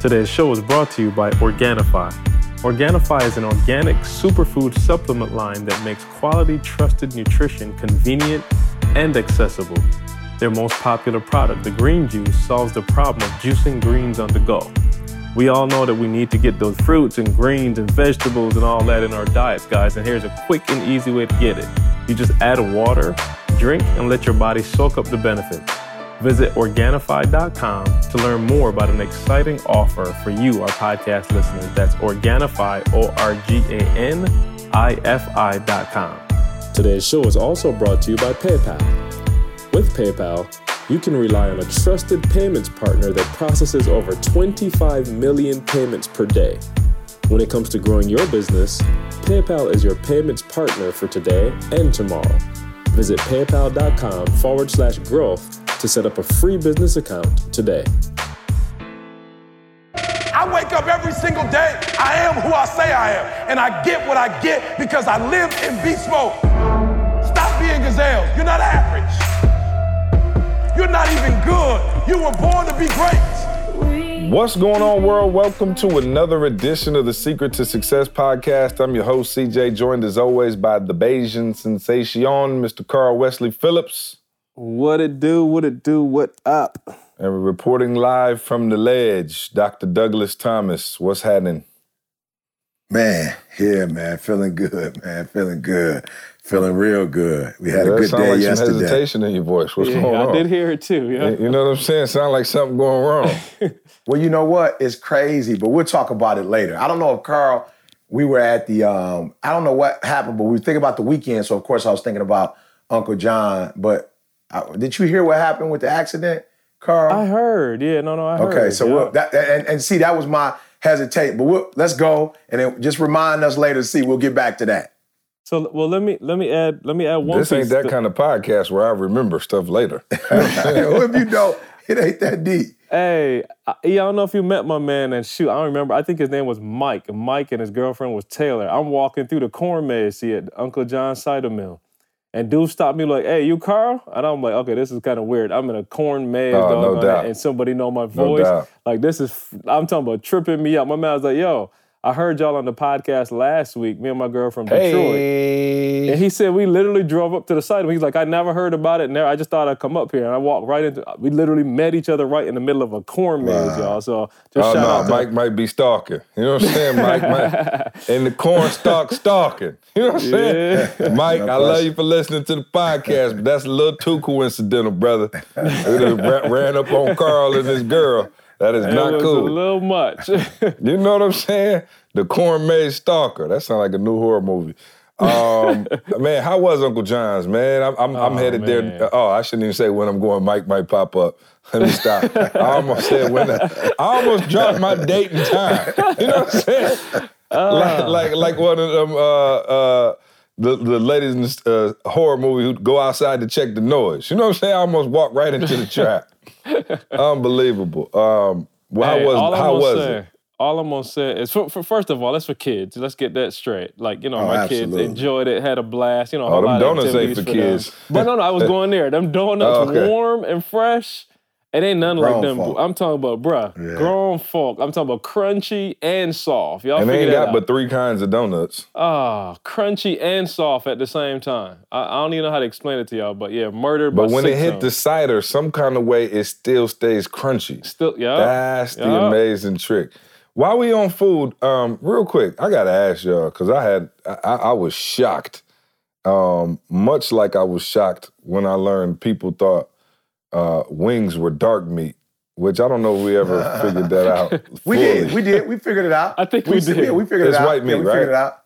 Today's show is brought to you by Organifi. Organifi is an organic superfood supplement line that makes quality, trusted nutrition convenient and accessible. Their most popular product, the green juice, solves the problem of juicing greens on the go. We all know that we need to get those fruits and greens and vegetables and all that in our diets, guys, and here's a quick and easy way to get it. You just add water, drink, and let your body soak up the benefits. Visit Organifi.com to learn more about an exciting offer for you, our podcast listeners. That's Organifi, O R G A N I F I.com. Today's show is also brought to you by PayPal. With PayPal, you can rely on a trusted payments partner that processes over 25 million payments per day. When it comes to growing your business, PayPal is your payments partner for today and tomorrow. Visit paypal.com forward slash growth to set up a free business account today. I wake up every single day. I am who I say I am. And I get what I get because I live in beast mode. Stop being gazelles. You're not average. You're not even good. You were born to be great. What's going on, world? Welcome to another edition of the Secret to Success podcast. I'm your host, CJ, joined as always by the Bayesian sensation, Mr. Carl Wesley Phillips. What it do, what it do, what up? And we're reporting live from the ledge, Dr. Douglas Thomas. What's happening? Man, yeah, man, feeling good, man, feeling good, feeling real good. We had a good day like yesterday. Some hesitation in your voice. What's yeah, going on? I did hear it too. Yeah, you know what I'm saying? Sound like something going wrong. well, you know what? It's crazy, but we'll talk about it later. I don't know if Carl. We were at the. um I don't know what happened, but we were thinking about the weekend. So of course I was thinking about Uncle John. But did you hear what happened with the accident, Carl? I heard. Yeah, no, no, I heard. Okay, so yeah. we'll, that, and, and, see, that was my hesitate. But we'll, let's go and then just remind us later to see. We'll get back to that. So well, let me let me add let me add one. This ain't that kind of podcast where I remember stuff later. if you don't, it ain't that deep. Hey, I, I don't know if you met my man and shoot, I don't remember. I think his name was Mike. Mike and his girlfriend was Taylor. I'm walking through the corn maze, see at Uncle John cider mill. And dude stopped me like, "Hey, you Carl?" And I'm like, "Okay, this is kind of weird. I'm in a corn maze, oh, no and somebody know my voice. No like this is, I'm talking about tripping me up. My man was like, "Yo, I heard y'all on the podcast last week, me and my girl from Detroit. Hey. And he said we literally drove up to the site. He's like, I never heard about it. Never, I just thought I'd come up here. And I walked right into we literally met each other right in the middle of a corn maze, wow. y'all. So just oh, shout no, out to Mike might be stalking. You know what I'm saying? Mike might in the corn stalk stalking. You know what I'm saying? Yeah. Mike, I love you for listening to the podcast, but that's a little too coincidental, brother. ran, ran up on Carl and his girl. That is it not was cool. A little much. you know what I'm saying? The Corn Maze Stalker. That sounds like a new horror movie. Um, man, how was Uncle John's, man? I'm, I'm, oh, I'm headed man. there. Oh, I shouldn't even say when I'm going. Mike might pop up. Let me stop. I almost said when. I, I almost dropped my date and time. You know what I'm saying? Uh. Like, like, like one of them. Uh, uh, the, the ladies in the uh, horror movie who go outside to check the noise. You know what I'm saying? I almost walked right into the trap. Unbelievable. Um, well, hey, how was how was say, it? All I'm gonna say is, for, for, first of all, it's for kids. Let's get that straight. Like you know, oh, my absolutely. kids enjoyed it, had a blast. You know, oh, them donuts ain't for, for kids. Them. But no, no, I was going there. Them donuts, oh, okay. warm and fresh. It ain't nothing grown like them. Folk. I'm talking about, bruh, Yeah. grown folk. I'm talking about crunchy and soft. Y'all And they ain't got out. but three kinds of donuts. Ah, crunchy and soft at the same time. I, I don't even know how to explain it to y'all, but yeah, murdered But when it hit of the cider, some kind of way it still stays crunchy. still, yeah, That's the yeah. amazing trick. While we on food, um, real quick, I gotta ask y'all because I had I, I was shocked, um, much like I was shocked when I learned people thought uh, wings were dark meat, which I don't know if we ever figured that out. We did. We did. We figured it out. I think we did. Yeah, we figured It's it out. white meat, yeah, we right? figured it out.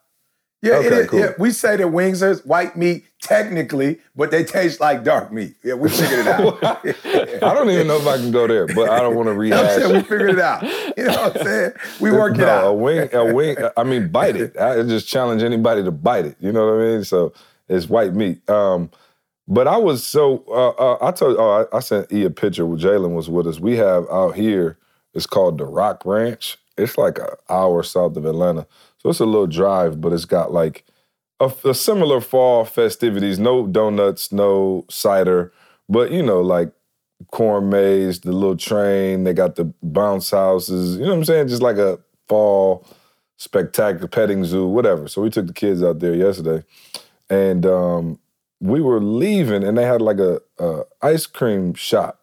Yeah, Okay, is. cool. yeah, we say that wings are white meat technically, but they taste like dark meat. Yeah, we figured it out. I don't even know if I can go there, but I don't want to I'm rehash. saying we figured it out. You know what I'm saying? We worked no, it A out. wing, a wing. I mean, bite it. I just challenge anybody to bite it. You know what I mean? So it's white meat. Um, but I was so. Uh, uh, I told. Oh, I, sent E a picture. Jalen was with us. We have out here. It's called the Rock Ranch. It's like an hour south of Atlanta, so it's a little drive, but it's got like a, a similar fall festivities. No donuts, no cider, but you know, like corn maze, the little train. They got the bounce houses. You know what I'm saying? Just like a fall spectacular petting zoo, whatever. So we took the kids out there yesterday, and um, we were leaving, and they had like a, a ice cream shop.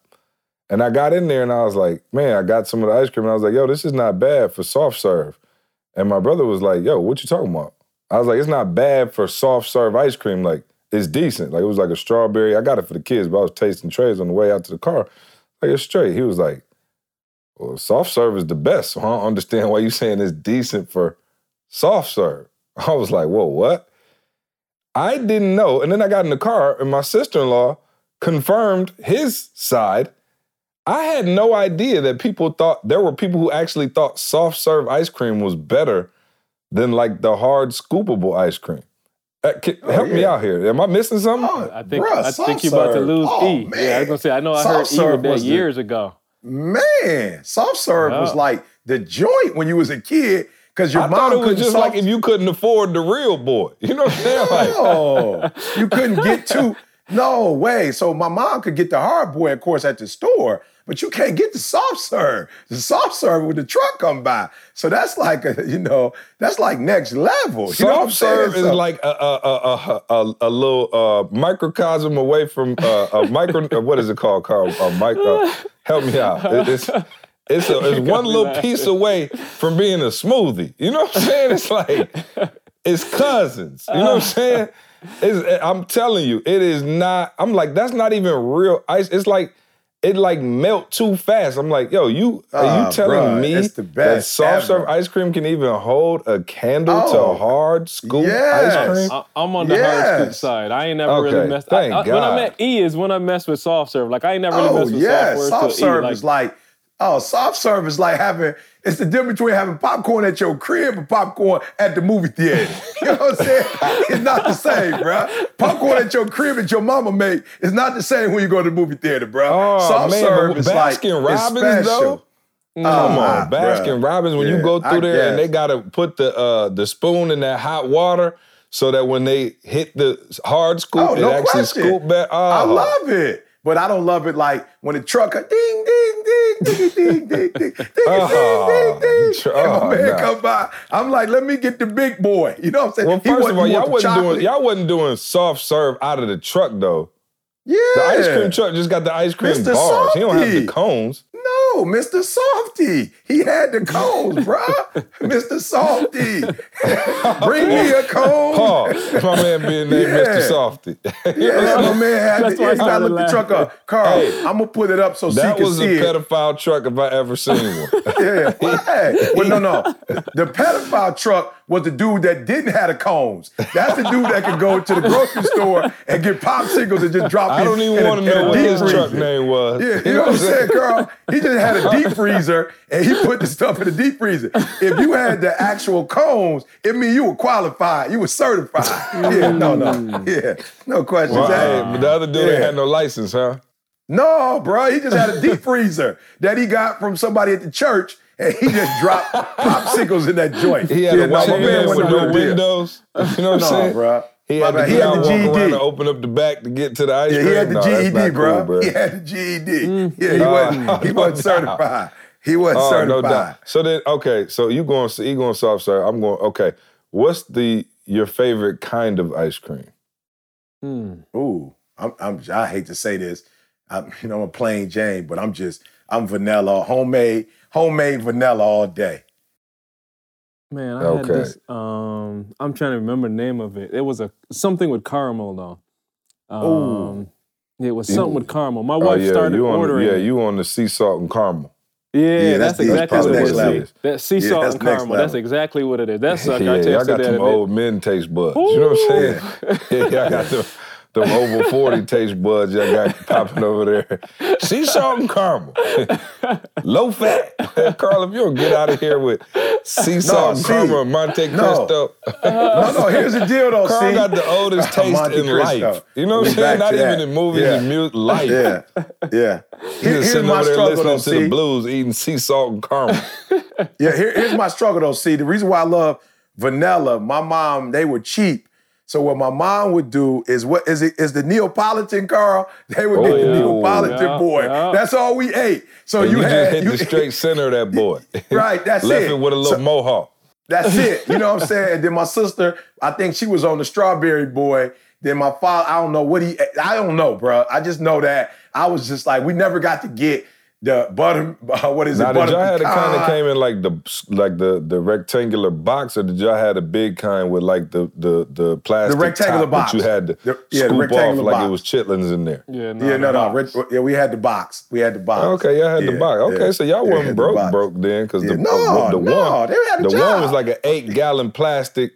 And I got in there and I was like, man, I got some of the ice cream. And I was like, yo, this is not bad for soft serve. And my brother was like, yo, what you talking about? I was like, it's not bad for soft serve ice cream. Like, it's decent. Like, it was like a strawberry. I got it for the kids, but I was tasting trays on the way out to the car. Like, it's straight. He was like, well, soft serve is the best. So I don't understand why you saying it's decent for soft serve. I was like, whoa, what? I didn't know. And then I got in the car and my sister-in-law confirmed his side I had no idea that people thought there were people who actually thought soft serve ice cream was better than like the hard scoopable ice cream. Uh, can, oh, help yeah. me out here. Am I missing something? Oh, I think bruh, I think you're about to lose oh, E. Man. Yeah, I was gonna say I know I soft heard E with that years the, ago. Man, soft serve yeah. was like the joint when you was a kid. Because your I mom thought it was just like if you couldn't afford the real boy. You know what I'm saying? Like, you couldn't get to. No way. So my mom could get the hard boy, of course, at the store, but you can't get the soft serve. The soft serve with the truck come by. So that's like a, you know, that's like next level. You soft serve is so, like a a, a, a, a little uh, microcosm away from uh, a micro. What is it called? Carl? A micro. Help me out. It, it's it's, a, it's one little piece away from being a smoothie. You know what I'm saying? It's like it's cousins. You know what I'm saying? It's, I'm telling you, it is not. I'm like, that's not even real ice. It's like it like melt too fast. I'm like, yo, you are you ah, telling bruh, me that soft serve ice cream can even hold a candle oh, to hard scoop yes. ice cream? I, am on the yes. hard scoop side. I ain't never okay, really messed. Thank I, I, God. When I met E is when I messed with soft serve. Like I ain't never really oh, messed with yeah. soft, soft serve. Like, is like oh, soft serve is like having it's the difference between having popcorn at your crib and popcorn at the movie theater. You know what I'm saying? it's not the same, bro. Popcorn at your crib that your mama make is not the same when you go to the movie theater, bro. Oh, Soft man, serve is Baskin like Robbins, though. Come oh, on, Baskin bruh. Robbins. When yeah, you go through I there guess. and they gotta put the uh, the spoon in that hot water so that when they hit the hard scoop, oh, it no actually question. scoop back. Oh. I love it. But I don't love it like when the truck ding ding ding ding ding ding ding ding ding ding ding ding. And my man come by. I'm like, let me get the big boy. You know what I'm saying? Well, first of all, y'all wasn't doing y'all wasn't doing soft serve out of the truck though. Yeah. The ice cream truck just got the ice cream Mr. bars. He don't have the cones. No, Mr. Softee. He had the cones, bruh. Mr. Softee. Bring me a cone. Paul, my man being named yeah. Mr. Softee. yeah, my man had That's the, why I looked the truck up. Carl, hey, I'm gonna put it up so that can see it. That was a pedophile truck if I ever seen one. yeah. Why? well, no, no. The pedophile truck was the dude that didn't have the cones. That's the dude that could go to the grocery store and get popsicles and just drop. I don't even want to know what his truck name was. Yeah, you, you know, what I'm saying, Carl? He just had a deep freezer and he put the stuff in the deep freezer. If you had the actual cones, it mean you were qualified. You were certified. yeah, no, no. Mm. Yeah, no questions well, hey, but the other dude yeah. had no license, huh? No, bro. He just had a deep freezer that he got from somebody at the church and he just dropped popsicles in that joint. He had yeah, a white no, man with no windows. You know what I'm no, saying? Bro. He had, the, he had the GED. to open up the back to get to the ice yeah, cream. He had the no, GED, bro. Cool, bro. He had the GED. Mm. Yeah, he wasn't. He wasn't certified. He wasn't oh, certified. No doubt. So then, okay. So you going? You going soft serve? I'm going. Okay. What's the your favorite kind of ice cream? Hmm. Ooh, I'm, I'm. I hate to say this. I'm, you know, I'm a plain Jane, but I'm just. I'm vanilla, homemade, homemade vanilla all day. Man, I okay. had this. Um, I'm trying to remember the name of it. It was a something with caramel though. Um, it was something with caramel. My oh, wife oh, yeah, started you ordering. Yeah, you on the sea salt and caramel. Yeah, yeah that's, that's exactly what it is. That sea salt and caramel. Level. That's exactly what it is. That's like yeah, I, I got some old men taste buds. Ooh. You know what I'm saying? yeah, I got them them over 40 taste buds y'all got popping over there. Sea salt and caramel. Low fat. Carl, if you don't get out of here with sea salt no, and caramel Monte Cristo. No. no, no, here's the deal though, Carl see? got the oldest taste Monte in Cristo. life. You know what I'm saying? Not even in movies yeah. and music, life. Yeah, yeah. He's Here, sitting over there listening though, to see? the blues, eating sea salt and caramel. yeah, here, here's my struggle though, see? The reason why I love vanilla, my mom, they were cheap So what my mom would do is what is it is the Neapolitan Carl? They would get oh, the Oh, Neapolitan yeah, boy. yeah. That's all we ate. So you, you, had hit you, the straight center of that boy. Right, that's Left it. it with a little So- mohawk. That's it. You know what I'm saying? And then my sister, I think she was on the strawberry boy. Then my father, I don't know what he, I don't know, bro. I just know that I was just like, we never got to get the butter, uh, what is Now, it? did y'all have the kind that came in like the like the the rectangular box, or did y'all have the big kind with like the the the plastic rectangular top box. that you had to The- yeah, the scoop off rectangular like it was chitlins in there? Yeah, no, Yeah, no, no. box. Red- Yeah, we had the box. We had the box. Okay, y'all had the box. Okay, yeah. so y'all Yeah, wasn't had the broke broke then because the Yeah, no, the no, one they had the one was like an eight gallon plastic.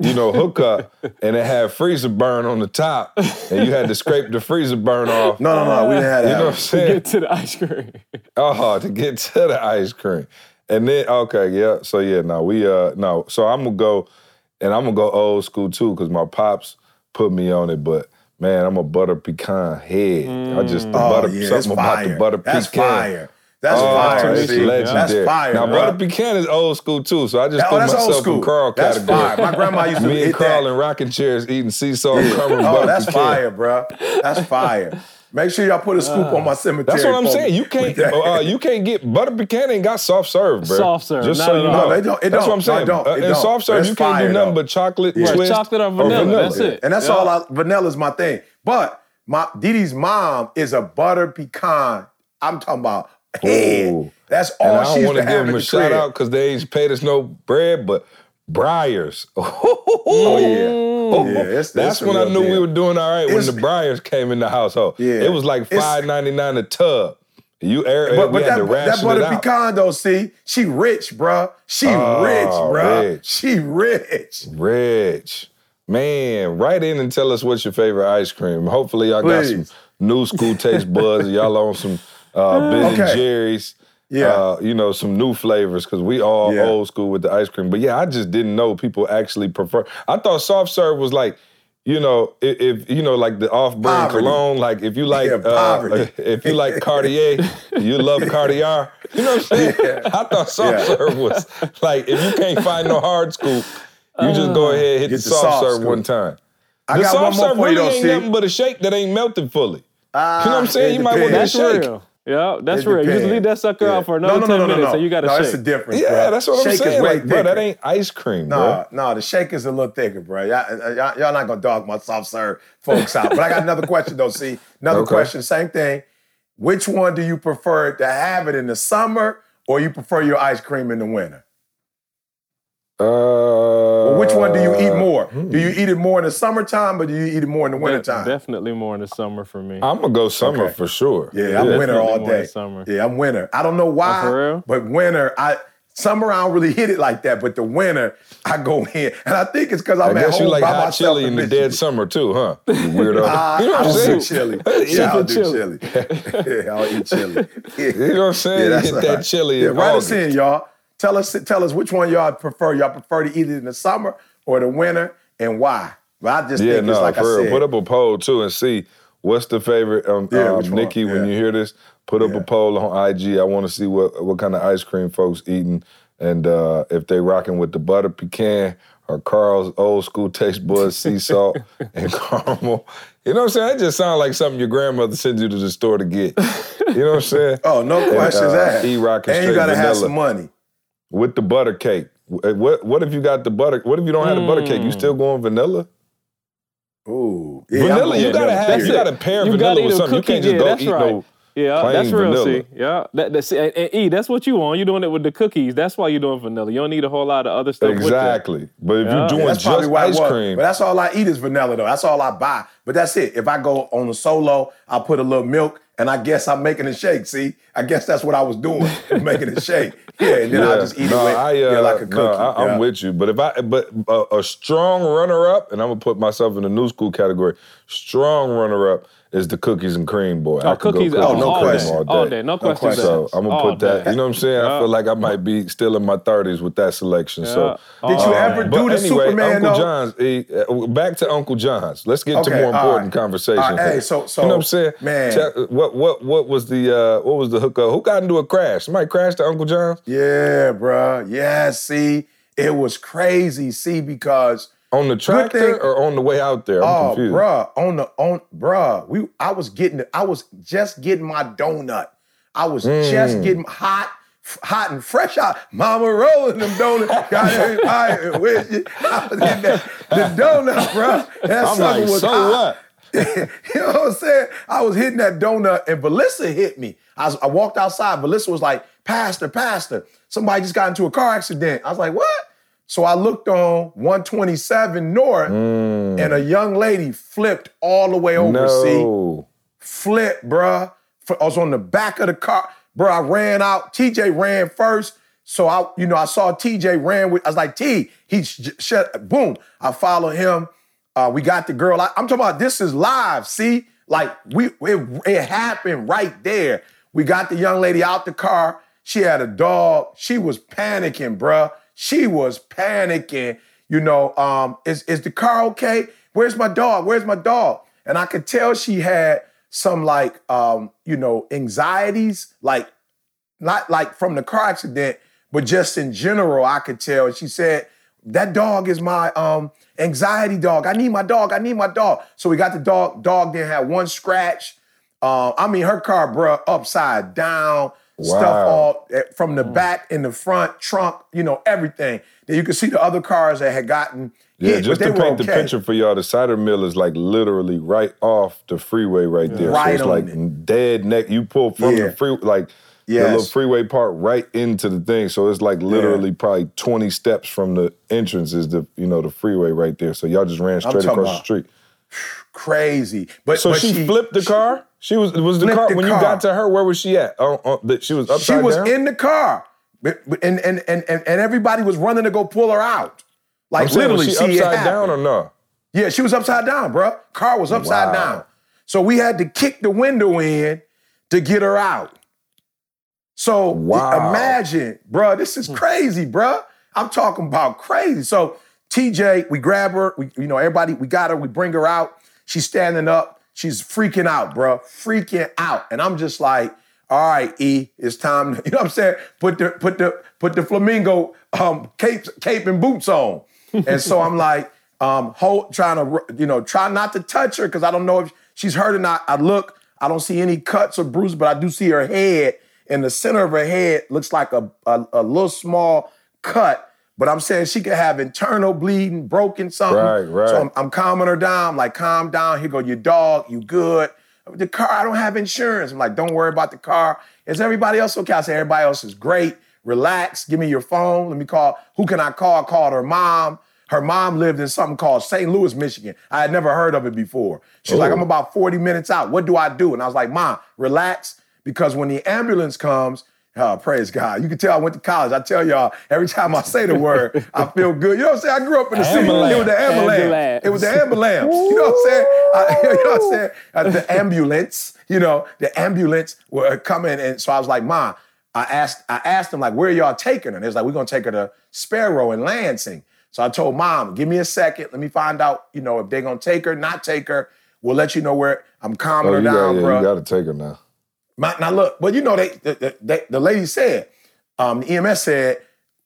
You know, hookup, and it had freezer burn on the top, and you had to scrape the freezer burn off. No, no, no. We didn't have you that. know what I'm saying? Get to the ice cream. Oh, to get to the ice cream. And then okay, yeah. So yeah, no, we uh no. So I'm gonna go and I'm gonna go old school too, because my pops put me on it, but man, I'm a butter pecan head. I just the Oh, butter yeah, it's something about fire. the butter That's pecan. fire. That's Oh, fire. it's see? legendary. That's fire. Now, bro. butter pecan is old school too, so I just Oh, threw that's myself in Carl That's category. fire. My grandma used to Me and Carl that. in rocking chairs eating sea salt and crumb Oh, that's pecan. fire, bro. That's fire. Make sure y'all put a scoop on my cemetery. That's what I'm saying. You can't, uh, you can't get butter pecan ain't got soft serve, bro. Soft serve, Just not so at you all. know. No, they don't- it That's what I'm don't. No, saying. don't. Uh, in soft serve, That's you can't do nothing though. but chocolate, Yeah. twist, chocolate or vanilla, that's it. And that's Yeah. all I vanilla's my thing. But my Dee Dee's mom is a butter pecan. I'm talking about head. Ooh. That's And all I she don't want to give them the a shout crib. out because they ain't paid us no bread, but Breyers. Oh, oh yeah. Yeah, oh, it's- That's it's when I knew we were doing all right when the Breyers came in the household. Yeah. It was like five ninety nine a tub. You air, But, but that, that butter pecan though, see, she rich, bruh. She Oh, rich, bruh. rich. She rich. Rich. Man, write in and tell us what's your favorite ice cream. Hopefully, y'all got some new school taste buds. y'all on some uh, Ben and Jerry's. Yeah. Uh, you know, some new flavors because we all Yeah. old school with the ice cream. But yeah, I just didn't know people actually prefer. I thought soft serve was like, you know, if, if you know, like the off-brand cologne. Like if you like, Yeah, uh, if you like Cartier, you love Cartier. You know what I'm saying? I thought soft Yeah. serve was like if you can't find no hard scoop, you just go ahead hit the, the soft, soft serve scoop. one time. I the got soft one serve for really ain't see. nothing but a shake that ain't melted fully. Ah, You know what I'm saying? it You might want to depends. That's shake. real. Yeah, that's It real. You just leave that sucker Yeah. out for No, another no, 10 no, no, minutes no. and you got to no, shake. it's a difference. Yeah, bruh. that's what I'm saying. Is way Like, bro, that ain't ice cream, No, bro. no, the shake is a little thicker, bro. Y'all, uh, uh, y'all, y'all not gonna dog my soft serve folks out. But I got another question though. See, another Okay. question, same thing. Which one do you prefer to have it in the summer, or you prefer your ice cream in the winter? Uh, Or which one do you eat more? hmm. Do you eat it more in the summertime, or do you eat it more in the De- wintertime? definitely more in the summer for me. I'm gonna go summer Okay. for sure. Yeah, I'm winter all day. summer. Yeah, I'm winter. I don't know why, Oh, for real? but winter, I summer I don't really hit it like that. But the winter, I go in, and I think it's because I'm I at guess home you like by hot myself chili in the dead summer too, huh? You weirdo. I, you know what I'm don't saying? do chili. Yeah, Yeah, I'll the do chili. yeah, I'll eat chili. You know what I'm saying? that's Hit all that right. chili Yeah, in write August. us in, y'all. Tell us, tell us which one y'all prefer. Y'all prefer to eat it in the summer or the winter, and why? But I just Yeah, think no, it's like I for real. said. Put up a poll too and see what's the favorite. Um, Yeah, um? Nikki, when you hear this, put up Yeah. a poll on IG. I want to see what what kind of ice cream folks eating and uh, if they rocking with the butter pecan or Carl's old school taste buds, sea salt and caramel. You know what I'm saying? That just sounds like something your grandmother sends you to the store to get. You know what I'm saying? oh, no questions uh, asked. E-Rock and and you gotta have some money. With the butter cake. What what if you got the butter? What if you don't have the butter cake? You still hmm. going vanilla? Ooh, yeah, vanilla, you gotta have, period. you gotta pair You vanilla gotta with eat a something. You can't just yeah, go that's eat right. no Yeah, plain that's real. vanilla. See, yeah, that, that's and, and E. That's what you want. You're doing it with the cookies. That's why you're doing vanilla. You don't need a whole lot of other stuff. With. Exactly. But if Yeah. you're doing That's just why ice cream, But that's all I eat is vanilla though. That's all I buy. But that's it. If I go on a solo, I'll put a little milk and I guess I'm making a shake. See, I guess that's what I was doing, making a shake. Yeah, and then yeah. I'll just eat no, it with, I, uh, yeah, like a cookie. No, I, yeah. am with you. But if I, but uh, a strong runner up, and I'm gonna put myself in the new school category. Strong runner up is the cookies and cream boy. Oh, I could go cookies, cookies oh, no cream question. all day. All day, no question. question. So I'm gonna All put that. day. You know what I'm saying? I feel like I might be still in my 30s with that selection. So. Did you ever do But the anyway, Superman Uncle though? John's. eh, uh, back to Uncle John's. Let's get to more important right. conversations. All right, hey, so- so, you know what I'm saying, man. Tell- what what what was the uh, what was the hookup? Who got into a crash? Somebody crashed to Uncle John's. Yeah, bruh. Yeah, see, it was crazy. See, because On the tractor or on the way out there? I'm oh, confused. bruh, on the on bruh, we I was getting I was just getting my donut. I was Mm. just getting hot, hot and fresh out. Mama rolling them donuts. Got everybody with you. I was getting that, the donut, bruh. That I'm sucker like, was so hot. you know what I'm saying? I was hitting that donut and Valissa hit me. I, was, I walked outside. Valissa was like, Pastor, Pastor, somebody just got into a car accident. I was like, what? So I looked on 127 North and a young lady flipped all the way over. See, No. flip, bruh. I was on the back of the car. Bruh, I ran out. TJ ran first. So I, you know, I saw TJ ran with, I was like, T, he sh- shut, boom. I followed him. Uh, we got the girl. I, am talking about this is live. See, like we, it, it happened right there. We got the young lady out the car. She had a dog. She was panicking, bruh. She was panicking. You know, um, is is the car okay? Where's my dog? Where's my dog? And I could tell she had some like, um, you know, anxieties, like not like from the car accident, but just in general, I could tell. She said, that dog is my um anxiety dog. I need my dog. I need my dog. So we got the dog. Dog didn't have one scratch. Uh, I mean, her car, bruh, upside down, stuff all eh, from the back in the front, trunk, you know, everything. Then you could see the other cars that had gotten Yeah, hit, just to were paint the picture for y'all, the cider mill is like literally right off the freeway right there. Right so it's on like dead neck. You pull from Yeah. the free like the little freeway part right into the thing. So it's like literally probably 20 steps from the entrance is the you know the freeway right there. So y'all just ran straight across about- the street. Crazy. But So but she, flipped the car. She was was the car the when car. you got to her. Where was she at? Oh, oh, the- she was upside down. She was down. in the car, and, and and and and everybody was running to go pull her out. Like saying, literally, was she see upside down or no? Yeah, she was upside down, bruh. Car was upside Wow. down. So we had to kick the window in to get her out. So Wow. imagine, bruh, this is hmm. crazy, bruh. I'm talking about crazy. So TJ, we grab her, we, you know, everybody, we got her, we bring her out. She's standing up, she's freaking out, bro, freaking out. And I'm just like, all right, E, it's time. To, you know what I'm saying? Put the put the put the flamingo um, cape cape and boots on. And so I'm like, um, hold, trying to you know try not to touch her because I don't know if she's hurt or not. I look, I don't see any cuts or bruises, but I do see her head. And the center of her head looks like a, a, a little small cut. But I'm saying she could have internal bleeding, broken something. Right, right. So I'm, I'm calming her down. I'm like, calm down. Here go your dog. You good? The car, I don't have insurance. I'm like, don't worry about the car. Is everybody else okay? I say, everybody else is great. Relax. Give me your phone. Let me call. Who can I call? I called her mom. Her mom lived in something called St. Louis, Michigan. I had never heard of it before. She's like, Oh. I'm about 40 minutes out. What do I do? And I was like, Mom, relax. Because when the ambulance comes, oh, praise God. You can tell I went to college. I tell y'all, every time I say the word, I feel good. You know what I'm saying? I grew up in the city. It was the ambulance. Ambulance. It was the ambulance. You know what I'm saying? I- you know what I'm saying? Uh, the ambulance, you know, the ambulance were coming. And so I was like, Mom, I asked, I asked them, like, where y'all taking her? And they was like, we're gonna take her to Sparrow in Lansing. So I told mom, give me a second. Let me find out, you know, if they're gonna take her, not take her. We'll let you know where I'm calming Oh, her you, got, down, yeah, bro. you got to take her now. My- now look, but you know, they the, the, they, the lady said, um, the EMS said,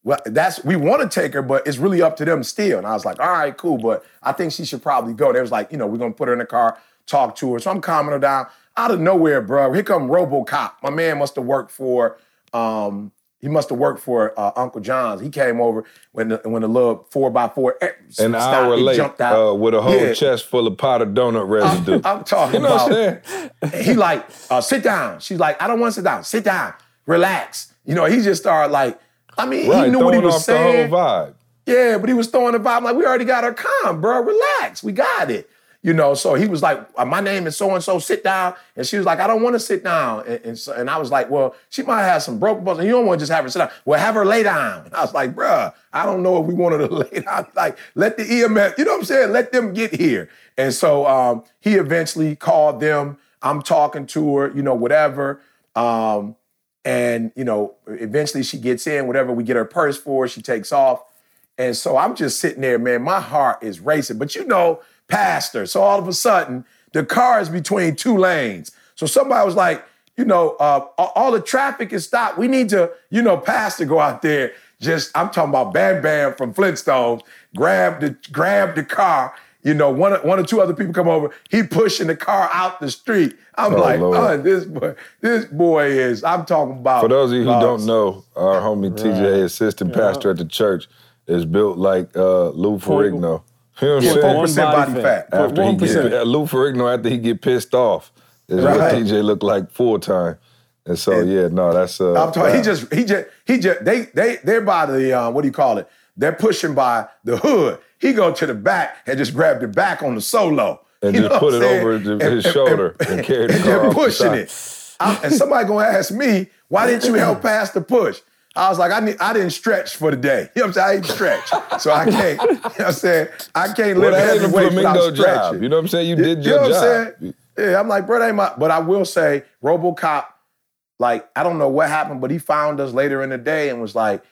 well, that's we want to take her, but it's really up to them still. And I was like, all right, cool, but I think she should probably go. They was like, you know, we're gonna put her in the car, talk to her. So I'm calming her down. Out of nowhere, bro, here come RoboCop. My man must have worked for, um, he must have worked for uh, Uncle John's. He came over when the when the little four by four eh, An stopped, hour he late jumped out. uh, with a whole Yeah. chest full of powdered donut residue. I'm talking you know about. what I'm saying? he like, uh, sit down. She's like, I don't want to sit down. Sit down. Relax. You know, he just started like, I mean, Right, he knew what he was saying. the whole vibe. Yeah, but he was throwing the vibe like, we already got our calm, bro. Relax. We got it. You know, so he was like, uh, my name is so and so. Sit down. And she was like, I don't want to sit down. And, and, so, and I was like, well, she might have some broken bones, and you don't want to just have her sit down. Well, have her lay down. And I was like, bruh, I don't know if we wanted to lay down. Like, let the EMS. You know what I'm saying? Let them get here. And so um, he eventually called them. I'm talking to her. You know, whatever. Um, and you know, eventually she gets in. Whatever we get her purse for, she takes off. And so I'm just sitting there, man. My heart is racing. But you know, pastor. So all of a sudden, the car is between two lanes. So somebody was like, you know, uh, all the traffic is stopped. We need to, you know, pastor go out there. Just I'm talking about Bam Bam from Flintstones. Grab the grab the car. You know, one one or two other people come over. He pushing the car out the street. I'm oh, like, oh, this boy, this boy is. I'm talking about. For those of you who don't know, our homie right. TJ, assistant yeah. pastor at the church, is built like uh, Lou Ferrigno. You know what I'm saying? Four percent body fat. After 1%. he get, uh, Lou Ferrigno, after he get pissed off, is right. what TJ look like full time. And so and yeah, no, that's uh. I'm talking. He just he just he just they they they're by the um, what do you call it? They're pushing by the hood. He go to the back and just grab the back on the solo. And you just put it over his, and, shoulder and, and, and carry the car and pushing it. I, and somebody gonna ask me, why didn't you help pass the push? I was like, I need, I didn't stretch for the day. You know what I'm saying? I didn't stretch. So I can't, you know what I'm saying? I can't live well, heavy weight without stretching. Job. You know what I'm saying? You did your you know job. What I'm saying? Yeah, I'm like, bro, that ain't my, but I will say, Robocop, like, I don't know what happened, but he found us later in the day and was like,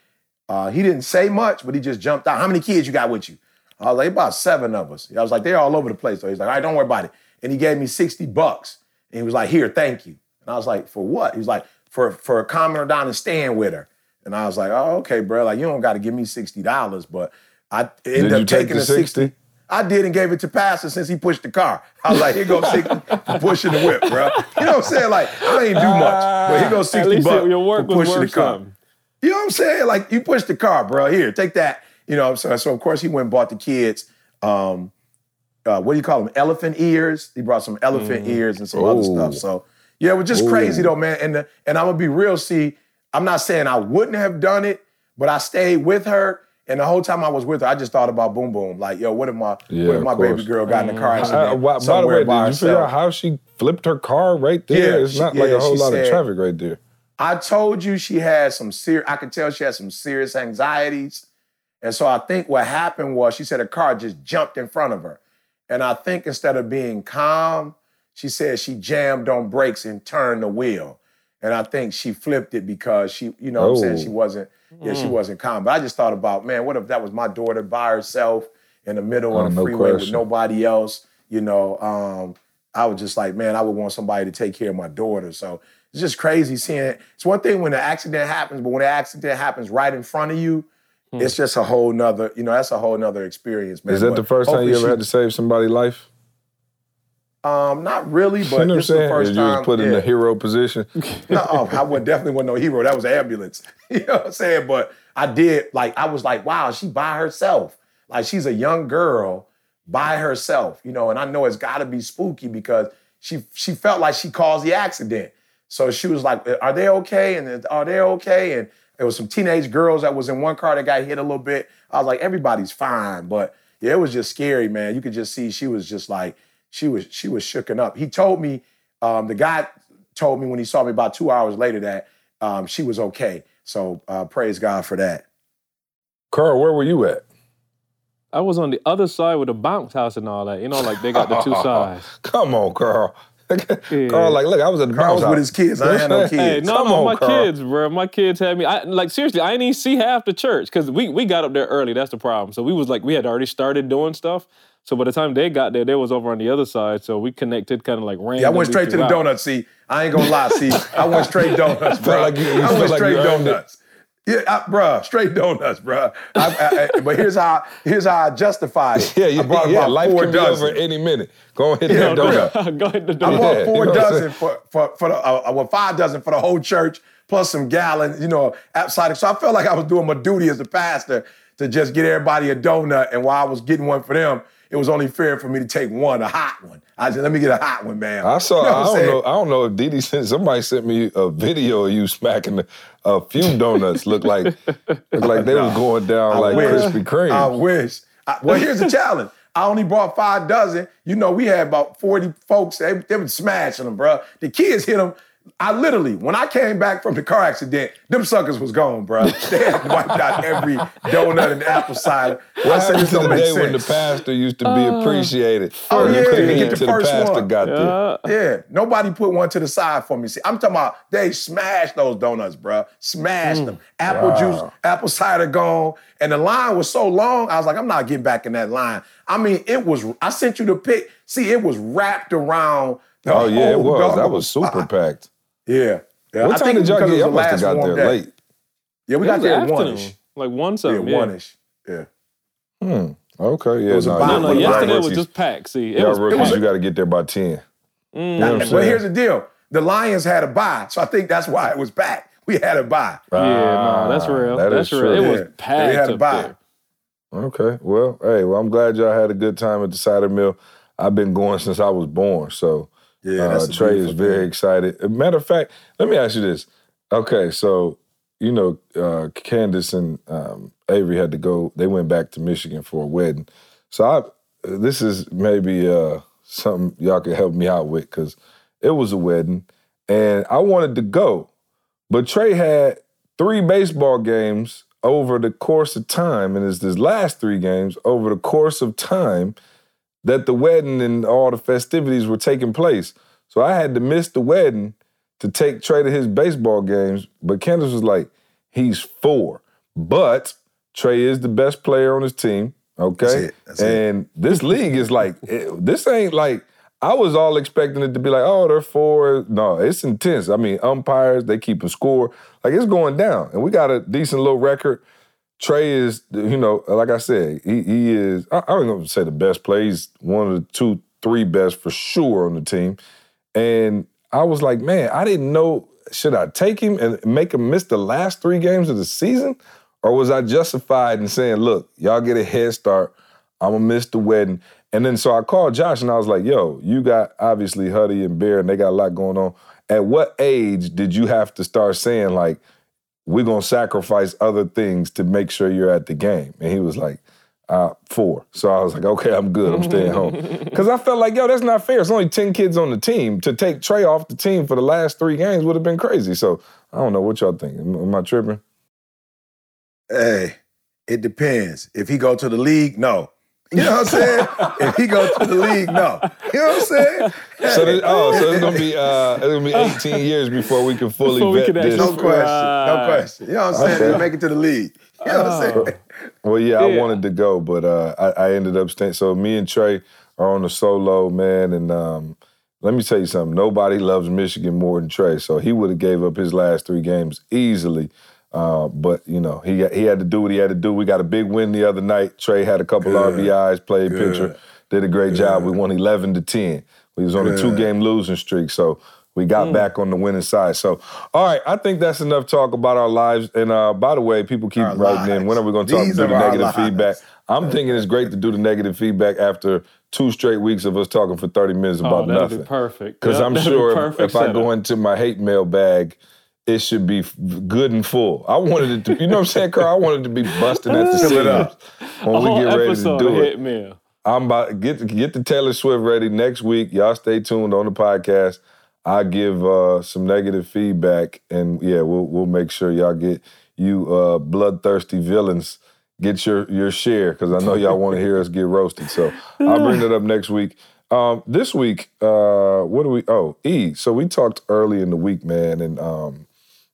uh, he didn't say much, but he just jumped out. How many kids you got with you? I was like, about seven of us. I was like, they're all over the place. So he's like, all right, don't worry about it. And he gave me 60 bucks. And he was like, here, thank you. And I was like, for what? He was like, for, for calming her down and staying with her. And I was like, oh, okay, bro. Like, you don't got to give me $60, but I ended did up taking the 60. 60? I did and gave it to Pastor since he pushed the car. I was like, here goes 60 for pushing the whip, bro. You know what I'm saying? Like, I ain't do much, but here goes 60 bucks your work for pushing the car. Something. You know what I'm saying? Like you push the car, bro. Here, take that. You know what I'm saying? So of course he went and bought the kids. Um, uh, what do you call them? Elephant ears. He brought some elephant mm. ears and some Ooh. other stuff. So yeah, it was just Ooh. crazy though, man. And the, and I'm gonna be real. See, I'm not saying I wouldn't have done it, but I stayed with her. And the whole time I was with her, I just thought about Boom Boom. Like, yo, what if my yeah, what if my baby girl got in a car mm. accident uh, somewhere by, the way, did you figure out how she flipped her car right there? Yeah, it's not she, like yeah, a whole lot said, of traffic right there. I told you she had some serious, I could tell she had some serious anxieties. And so I think what happened was she said a car just jumped in front of her. And I think instead of being calm, she said she jammed on brakes and turned the wheel. And I think she flipped it because she, you know oh. I'm saying, she oh. wasn't, yeah, she mm. wasn't calm. But I just thought about, man, what if that was my daughter by herself in the middle oh, of the no freeway question. with nobody else? You know, um, I was just like, man, I would want somebody to take care of my daughter. So it's just crazy seeing it. It's one thing when an accident happens, but when an accident happens right in front of you, hmm. it's just a whole nother, you know, that's a whole nother experience, man. Is that but the first time you ever she, had to save somebody's life? Um, not really, but you know this is the first you time. You put yeah. in the hero position. no, oh, I would definitely wasn't no hero. That was ambulance. you know what I'm saying? But I did like I was like, wow, she by herself. Like she's a young girl by herself, you know, and I know it's gotta be spooky because she she felt like she caused the accident. So she was like, "Are they okay?" And "Are they okay?" And there was some teenage girls that was in one car that got hit a little bit. I was like, "Everybody's fine," but yeah, it was just scary, man. You could just see she was just like she was she was shooken up. He told me, um, the guy told me when he saw me about two hours later that um, she was okay. So uh, praise God for that. Carl, where were you at? I was on the other side with the bounce house and all that. You know, like they got the two sides. Come on, Carl. yeah. Carl, like, look, I was at the Carl was with his kids. I had no kids. Hey, no, Come no, on, my Carl. kids, bro. My kids had me. I like seriously. I didn't even see half the church because we we got up there early. That's the problem. So we was like we had already started doing stuff. So by the time they got there, they was over on the other side. So we connected, kind of like ran. Yeah, I went straight to the donut. See, I ain't gonna lie. See, I went straight donuts, bro. like you, you I went straight like donuts. Yeah, I, bruh, straight donuts, bruh. I, I, but here's how here's how I justify it. Yeah, you, I brought yeah, about life four can dozen. over any minute. Go ahead, yeah, donut. Go ahead, the donut. I bought four you know dozen for for for the uh, uh, well five dozen for the whole church plus some gallons, you know, outside. So I felt like I was doing my duty as a pastor to just get everybody a donut, and while I was getting one for them, it was only fair for me to take one, a hot one. I said, let me get a hot one, man. I saw. You know I don't saying? know. I don't know if Didi sent somebody sent me a video of you smacking a few donuts. Look like look like they no, was going down I like wish. Krispy Kreme. I wish. I, well, here's the challenge. I only brought five dozen. You know, we had about 40 folks. They, they were smashing them, bro. The kids hit them I literally, when I came back from the car accident, them suckers was gone, bro. They had wiped out every donut and apple cider. What I said this don't the day sense. when the pastor used to be uh, appreciated. Oh yeah, to get the first the one. Got yeah. there. yeah, nobody put one to the side for me. See, I'm talking about they smashed those donuts, bro. Smashed mm. them. Apple wow. juice, apple cider gone, and the line was so long. I was like, I'm not getting back in that line. I mean, it was. I sent you the pic. See, it was wrapped around. oh yeah, it was. That was super packed. Yeah. yeah. What I time think did y'all get? it Y'all must have got there day. late. Yeah, we It got there at one-ish. like one Yeah, something. Yeah, one-ish. Yeah. Hmm. Okay. Yeah. was a no, No, no, yesterday was just packed. See, it y'all was rookies, packed. you got to get there by ten. Mm. You know what I'm But here's the deal: the Lions had a bye, so I think that's why it was packed. We had a bye. Yeah, no, that's Ah, real. that that's is real. true. It was Yeah. packed. They had a bye. there. Okay. Well, hey, well, I'm glad y'all had a good time at the cider mill. I've been going since I was born, so Yeah, uh, Trey is very thing. excited. Matter of fact, let me ask you this. Okay, so you know, uh, Candace and um, Avery had to go. They went back to Michigan for a wedding. So I, this is maybe uh, something y'all could help me out with because it was a wedding, and I wanted to go, but Trey had three baseball games over the course of time, and it's his last three games over the course of time that the wedding and all the festivities were taking place. So I had to miss the wedding to take Trey to his baseball games. But Candace was like, he's four. But Trey is the best player on his team. Okay. That's it. That's it. and this league is like, it- this ain't like, I was all expecting it to be like, oh, they're four. No, it's intense. I mean, umpires, they keep a score. Like it's going down. And we got a decent little record. Trey is, you know, like I said, he, he is, I, I don't to say the best player. He's one of the two, three best for sure on the team. And I was like, man, I didn't know, should I take him and make him miss the last three games of the season? Or was I justified in saying, look, y'all get a head start. I'm going to miss the wedding. And then so I called Josh and I was like, yo, you got obviously Huddy and Bear and they got a lot going on. At what age did you have to start saying, like, we're gonna sacrifice other things to make sure you're at the game. And he was like, uh, four. So I was like, okay, I'm good. I'm staying home. Because I felt like, yo, that's not fair. It's only 10 kids on the team. To take Trey off the team for the last three games would have been crazy. So I don't know what y'all think. Am, am I tripping? Hey, it depends. If he go to the league, no. You know what I'm saying? if he go to the league, no. You know what I'm saying? So this, oh, so it's gonna be uh, it's gonna be 18 years before we can fully Before vet can this. No question. No question. You know what I'm saying? Okay. To make it to the league. You know what I'm saying? Well, yeah, I wanted to go, but uh, I, I ended up staying. So me and Trey are on the solo, man, and um, let me tell you something. Nobody loves Michigan more than Trey. So he would have gave up his last three games easily. Uh, but you know, he he had to do what he had to do. We got a big win the other night. Trey had a couple Good. RBIs, played Good. pitcher, did a great job. We won 11 to 10. We was on a two game losing streak, so we got back on the winning side. So, all right, I think that's enough talk about our lives. And uh, by the way, people keep Our writing in. When are we going to talk These do the negative lives. feedback? I'm thinking it's great to do the negative feedback after two straight weeks of us talking for 30 minutes Oh, about that'd nothing. be perfect. Because Yep, I'm that'd be sure if, if I go into my hate mail bag, it should be good and full. I wanted it to, you know what I'm saying, Carl? I wanted it to be busting at the it seams when we get ready to do it. Hit I'm about get get the Taylor Swift ready next week. Y'all stay tuned on the podcast. I give uh, some negative feedback, and yeah, we'll we'll make sure y'all get you uh, bloodthirsty villains get your your share because I know y'all want to hear us get roasted. So I'll bring that up next week. Um, this week, uh, what do we? Oh, E. So we talked early in the week, man, and um,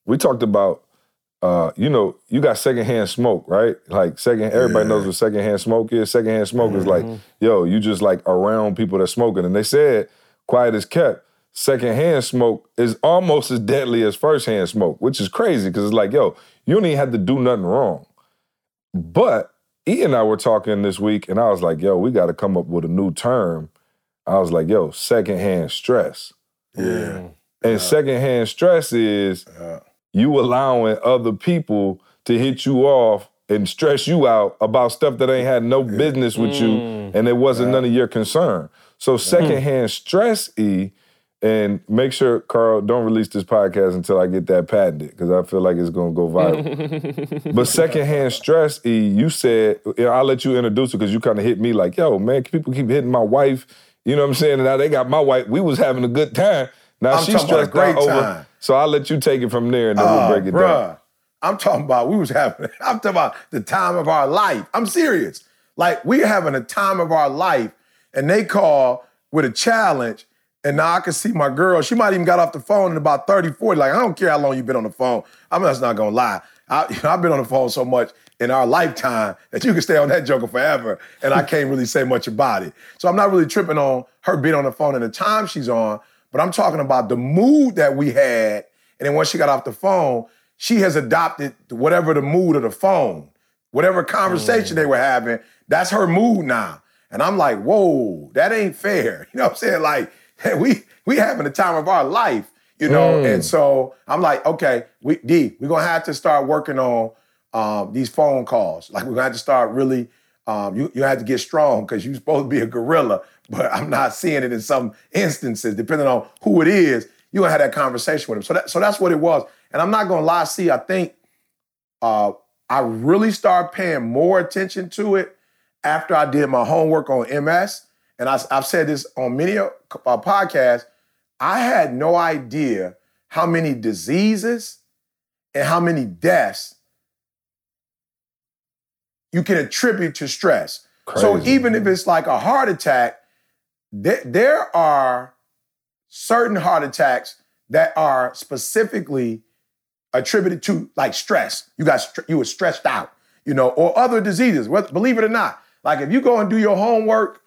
we talked about uh, you know, you got secondhand smoke, right? Like second, everybody knows what secondhand smoke is. Secondhand smoke is like, yo, you just like around people that smoking. And they said, quiet as kept, secondhand smoke is almost as deadly as firsthand smoke, which is crazy because it's like, yo, you don't even have to do nothing wrong. But E and I were talking this week, and I was like, yo, we got to come up with a new term. I was like, yo, secondhand stress. Yeah. And secondhand stress is Yeah. You allowing other people to hit you off and stress you out about stuff that ain't had no business with you mm. and it wasn't none of your concern. So secondhand stress, E, and make sure, Carl, don't release this podcast until I get that patented because I feel like it's gonna go viral. but secondhand stress, E, you said, you I'll let you introduce it because you kind of hit me like, yo, man, people keep hitting my wife. You know what I'm saying? And now they got my wife. We was having a good time. Now I'm she's talking about a stressed great out over. So I'll let you take it from there and then Oh, we'll ah, break it down. I'm talking about we was having. I'm talking about the time of our life. I'm serious. Like we're having a time of our life, and they call with a challenge. And now I can see my girl. She might even got off the phone in about 30, 40. Like I don't care how long you've been on the phone. I'm just not gonna lie. I, you know, I've been on the phone so much in our lifetime that you can stay on that joker forever, and I can't really say much about it. So I'm not really tripping on her being on the phone and the time she's on. But I'm talking about the mood that we had. And then once she got off the phone, she has adopted whatever the mood of the phone, whatever conversation mm. they were having, that's her mood now. And I'm like, whoa, that ain't fair. You know what I'm saying? Like, we we having the time of our life, you know. Mm. And so I'm like, okay, we D, we're gonna have to start working on um, these phone calls. Like we're gonna have to start really um, you you have to get strong because you're supposed to be a gorilla, but I'm not seeing it in some instances. Depending on who it is, You're gonna have that conversation with him. So that so that's what it was. And I'm not gonna lie. See, I think uh, I really started paying more attention to it after I did my homework on MS. And I, have said this on many uh, podcasts. I had no idea how many diseases and how many deaths you can attribute to stress. Crazy. So even if it's like a heart attack, th- there are certain heart attacks that are specifically attributed to like stress. You got you were stressed out, you know, or other diseases. Believe it or not, like if you go and do your homework,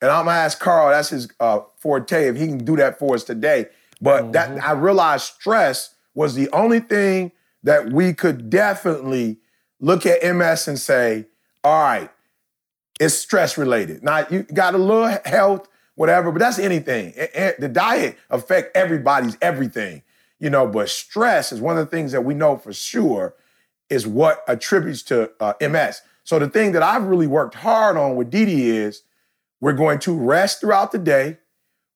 and I'm gonna ask Carl, that's his uh, forte, if he can do that for us today. But mm-hmm. that I realized stress was the only thing that we could definitely look at MS and say, all right, it's stress related. Now you got a little health, whatever, but that's anything. The diet affect everybody's everything, you know. But stress is one of the things that we know for sure is what attributes to uh, MS. So the thing that I've really worked hard on with Didi is we're going to rest throughout the day.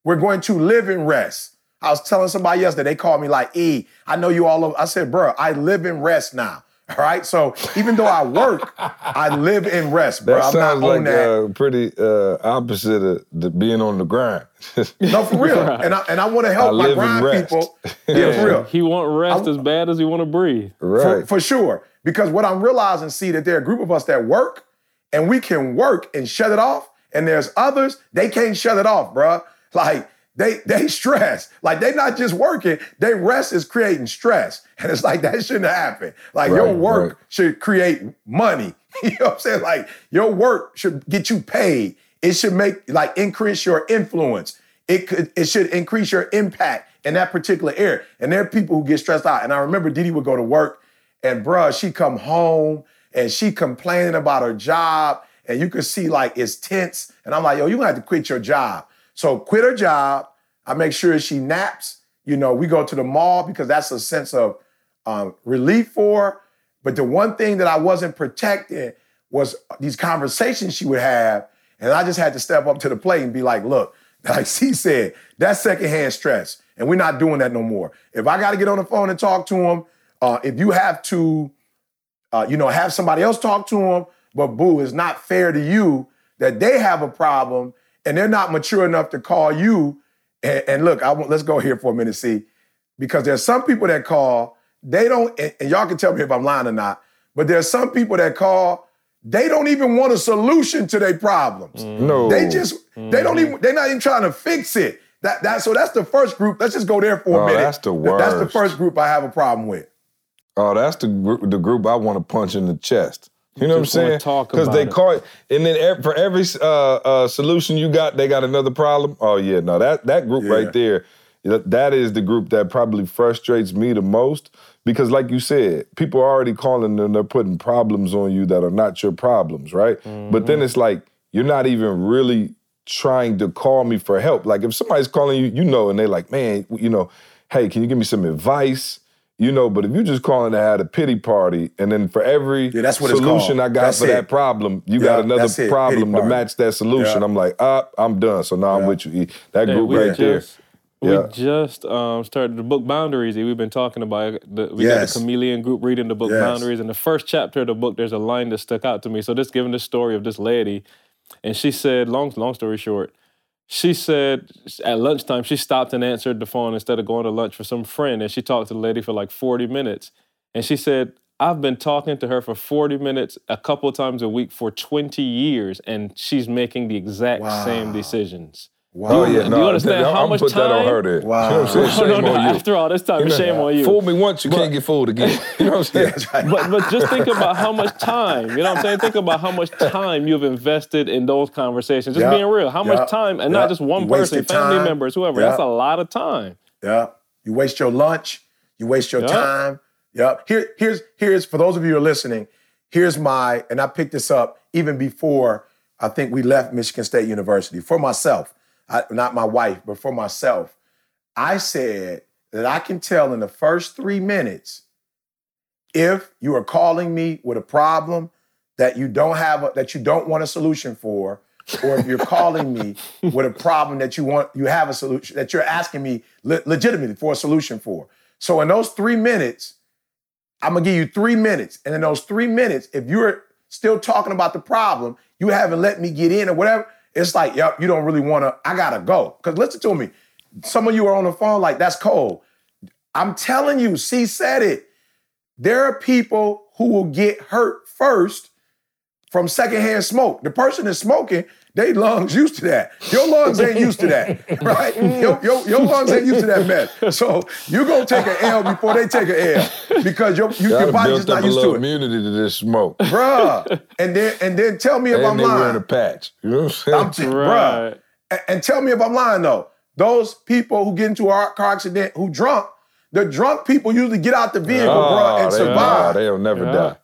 We're going to live in rest. I was telling somebody yesterday, they called me like, E, I know you all over. I said, bro, I live in rest now. All right. So even though I work, I live in rest, bro. That sounds like that. Uh, pretty uh, opposite of the being on the grind. no, for real. And I and I want to help I my grind people. yeah, for real. He want rest I, as bad as he want to breathe. Right. For, for sure. Because what I'm realizing, see that there are a group of us that work and we can work and shut it off. And there's others, they can't shut it off, bro. Like they they stress. Like they not just working, they rest is creating stress. And it's like that shouldn't happen. Like right, your work right. should create money. you know what I'm saying? Like your work should get you paid. It should make like increase your influence. It could it should increase your impact in that particular area. And there are people who get stressed out. And I remember Didi would go to work and bruh, she come home and she complaining about her job. And you could see like it's tense. And I'm like, yo, you gonna have to quit your job. So quit her job. I make sure she naps. You know, we go to the mall because that's a sense of um, relief for her. But the one thing that I wasn't protecting was these conversations she would have. And I just had to step up to the plate and be like, look, like she said, that's secondhand stress. And we're not doing that no more. If I got to get on the phone and talk to him, uh, if you have to, uh, you know, have somebody else talk to him, but boo, it's not fair to you that they have a problem and they're not mature enough to call you. And, and look, I want, let's go here for a minute, see, because there's some people that call, they don't, and, and y'all can tell me if I'm lying or not, but there's some people that call, they don't even want a solution to their problems. Mm. No. They just, mm. they don't even, they're not even trying to fix it. That, that, so that's the first group. Let's just go there for oh, a minute. That's the worst. That's the first group I have a problem with. Oh, that's the group, the group I want to punch in the chest. You know what I'm saying? Because they call it, and then for every uh, uh, solution you got, they got another problem. Oh yeah, no, that that group yeah. right there, that is the group that probably frustrates me the most. Because, like you said, people are already calling and they're putting problems on you that are not your problems, right? Mm-hmm. But then mm-hmm. it's like you're not even really trying to call me for help. Like if somebody's calling you, you know, and they're like, man, you know, hey, can you give me some advice? You know, but if you just calling to have a pity party, and then for every yeah, that's what solution I got that's for it. that problem, you yeah, got another problem to match that solution. Yeah. I'm like, ah, I'm done. So now I'm with you. That group right just, there. We just um, started the book Boundaries. We've been talking about the, we yes. got the chameleon group reading the book yes. Boundaries. In the first chapter of the book, there's a line that stuck out to me. So this giving the story of this lady, and she said, long long story short, she said at lunchtime she stopped and answered the phone instead of going to lunch for some friend and she talked to the lady for like 40 minutes and she said i've been talking to her for 40 minutes a couple times a week for 20 years and she's making the exact wow. same decisions Wow. Oh yeah, no. Do you understand how I'm much put time? that on her there. Wow. You know what I'm saying? Shame no, no. After all this time, You know, shame on you. Fool me once, you can't get fooled again. You know what I'm saying? That's right. but but just think about how much time, you know what I'm saying? Think about how much time you've invested in those conversations. Just Yeah. being real. How Yeah. much time, and Yeah. not just one You person, family time. members, whoever. Yeah. That's a lot of time. Yeah. You waste your lunch. You waste your Yeah. time. Yeah. Here, here's here's for those of you who are listening. Here's my and I picked this up even before I think we left Michigan State University for myself, I, not my wife, but for myself. I said that I can tell in the first three minutes if you are calling me with a problem that you don't have a, that you don't want a solution for or if you're calling me with a problem that you want you have a solution that you're asking me le- legitimately for a solution for so in those three minutes i'm gonna give you three minutes and in those three minutes if you're still talking about the problem you haven't let me get in or whatever it's like yep you don't really want to i gotta go. Because listen to me some of you are on the phone like that's cold. I'm telling you c said it. There are people who will get hurt first from secondhand smoke. The person that's smoking, they lungs used to that. Your lungs ain't used to that, right? Your, your, your lungs ain't used to that mess. So you gonna take an L before they take an L because your, you, your Y'all body's built just not up a used little to it, immunity to this smoke. bruh. And then and then tell me if and I'm they wearing a patch. You know what I'm saying? I'm t- Right. bruh. And, and tell me if I'm lying though. Those people who get into a car accident who drunk, the drunk people usually get out the vehicle, bruh, and ah, they, survive. Oh, they'll never Yeah. die.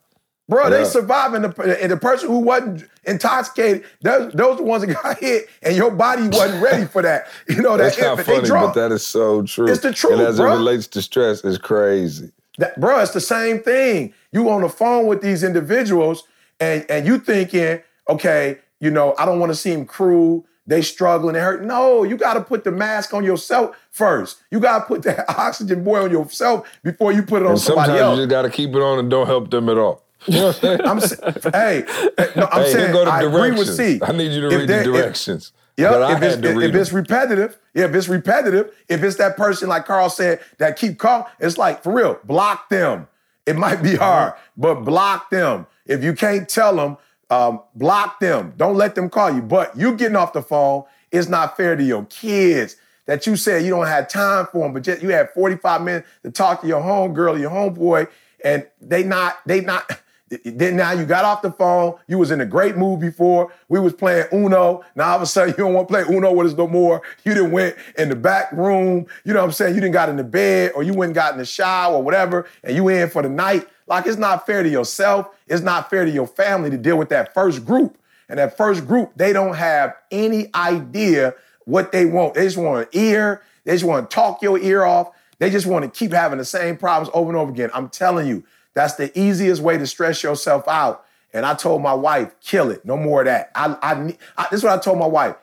Bro, they Yeah. survive, and the, and the person who wasn't intoxicated, those, those are the ones that got hit, and your body wasn't ready for that. You know, that That's not infant, they funny, but that is so true. It's the truth, And as bruh. it relates to stress, it's crazy. That, bro, it's the same thing. You on the phone with these individuals, and, and you thinking, okay, you know, I don't want to seem cruel. They struggling, they hurt. No, you got to put the mask on yourself first. You got to put that oxygen boy on yourself before you put it on And somebody sometimes else. you just got to keep it on and don't help them at all. You know what I'm saying? I'm hey, no, I'm hey, saying I agree with. C. I need you to If read they- the if- directions. Yeah, But I if, it's, if, if it's repetitive, yeah, if it's repetitive, if it's that person like Carl said that keep calling, it's like for real, block them. It might be hard, but block them. If you can't tell them, um, block them. Don't let them call you. But you getting off the phone, it's not fair to your kids that you said you don't have time for them, but yet you had 45 minutes to talk to your homegirl your homeboy, and they not, they not. Then now you got off the phone. You was in a great mood before. We was playing Uno. Now all of a sudden you don't want to play Uno with us no more. You didn't went in the back room. You know what I'm saying? You didn't got in the bed or you went and got in the shower or whatever, and you in for the night. Like it's not fair to yourself. It's not fair to your family to deal with that first group. And that first group, they don't have any idea what they want. They just want an ear. They just want to talk your ear off. They just want to keep having the same problems over and over again. I'm telling you, that's the easiest way to stress yourself out. And I told my wife, kill it. No more of that. I, I, I this is what I told my wife.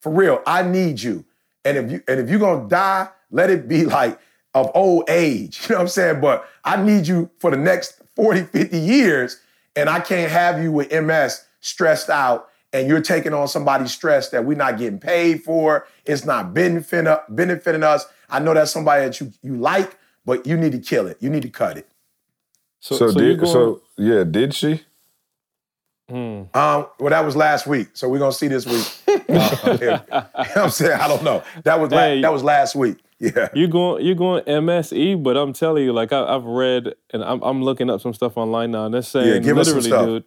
For real, I need you. And if you and if you're gonna die, let it be like of old age. You know what I'm saying? But I need you for the next 40, 50 years. And I can't have you with MS stressed out and you're taking on somebody's stress that we're not getting paid for. It's not benefiting, us. I know that's somebody that you, you like, but you need to kill it. You need to cut it. So, So, so, did, going, so yeah, did she? Hmm. Um, well, that was last week, so we're gonna see this week. Uh, you know I'm saying? I don't know. That was la- that was last week. Yeah. You going you going MSE, but I'm telling you, like I, I've read and I'm I'm looking up some stuff online now, and they're saying give us some literally, stuff. dude,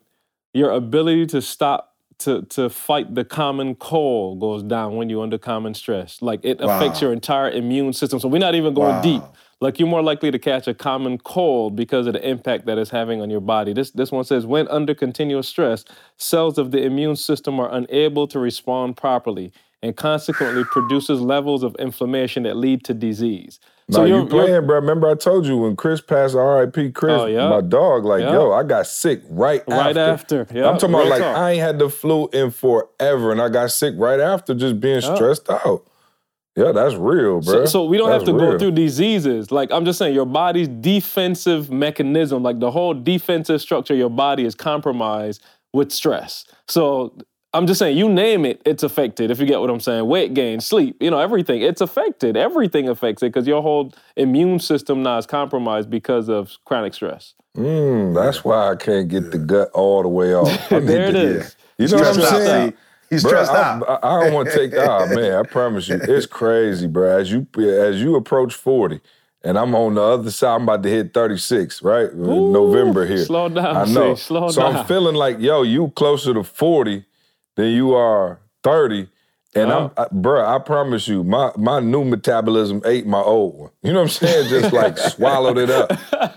your ability to stop to to fight the common cold goes down when you're under common stress. Like it affects Wow. your entire immune system. So we're not even going Wow. deep. Like you're more likely to catch a common cold because of the impact that it's having on your body. This this one says when under continuous stress, cells of the immune system are unable to respond properly and consequently produces levels of inflammation that lead to disease. No, you're- you you're- playing, bro. Remember I told you when Chris passed R.I.P. Chris, Oh, yeah. my dog, like, Yeah. yo, I got sick right, Right after, yeah, I'm talking about real like talk. I ain't had the flu in forever, and I got sick right after just being stressed out. Yeah, that's real, bro. So, so we don't have That's to go through diseases. Like I'm just saying, your body's defensive mechanism, like the whole defensive structure of your body is compromised with stress. So I'm just saying, you name it, it's affected. If you get what I'm saying, weight gain, sleep, you know, everything, it's affected. Everything affects it because your whole immune system now is compromised because of chronic stress. Mm, that's why I can't get the gut all the way off. I There it is. to- You know what I'm Stressed out, saying? See? He's stressed bro, out. I, I don't want to take. Oh man, I promise you, it's crazy, bro. As you as you approach forty, and I'm on the other side. I'm about to hit 36, right? In Ooh, November here. Slow down, I know. see, slow so down. I'm feeling like, yo, you closer to 40 than you are 30. And Uh-huh. I'm, I, bro, I promise you, my my new metabolism ate my old one. You know what I'm saying? Just like swallowed it up,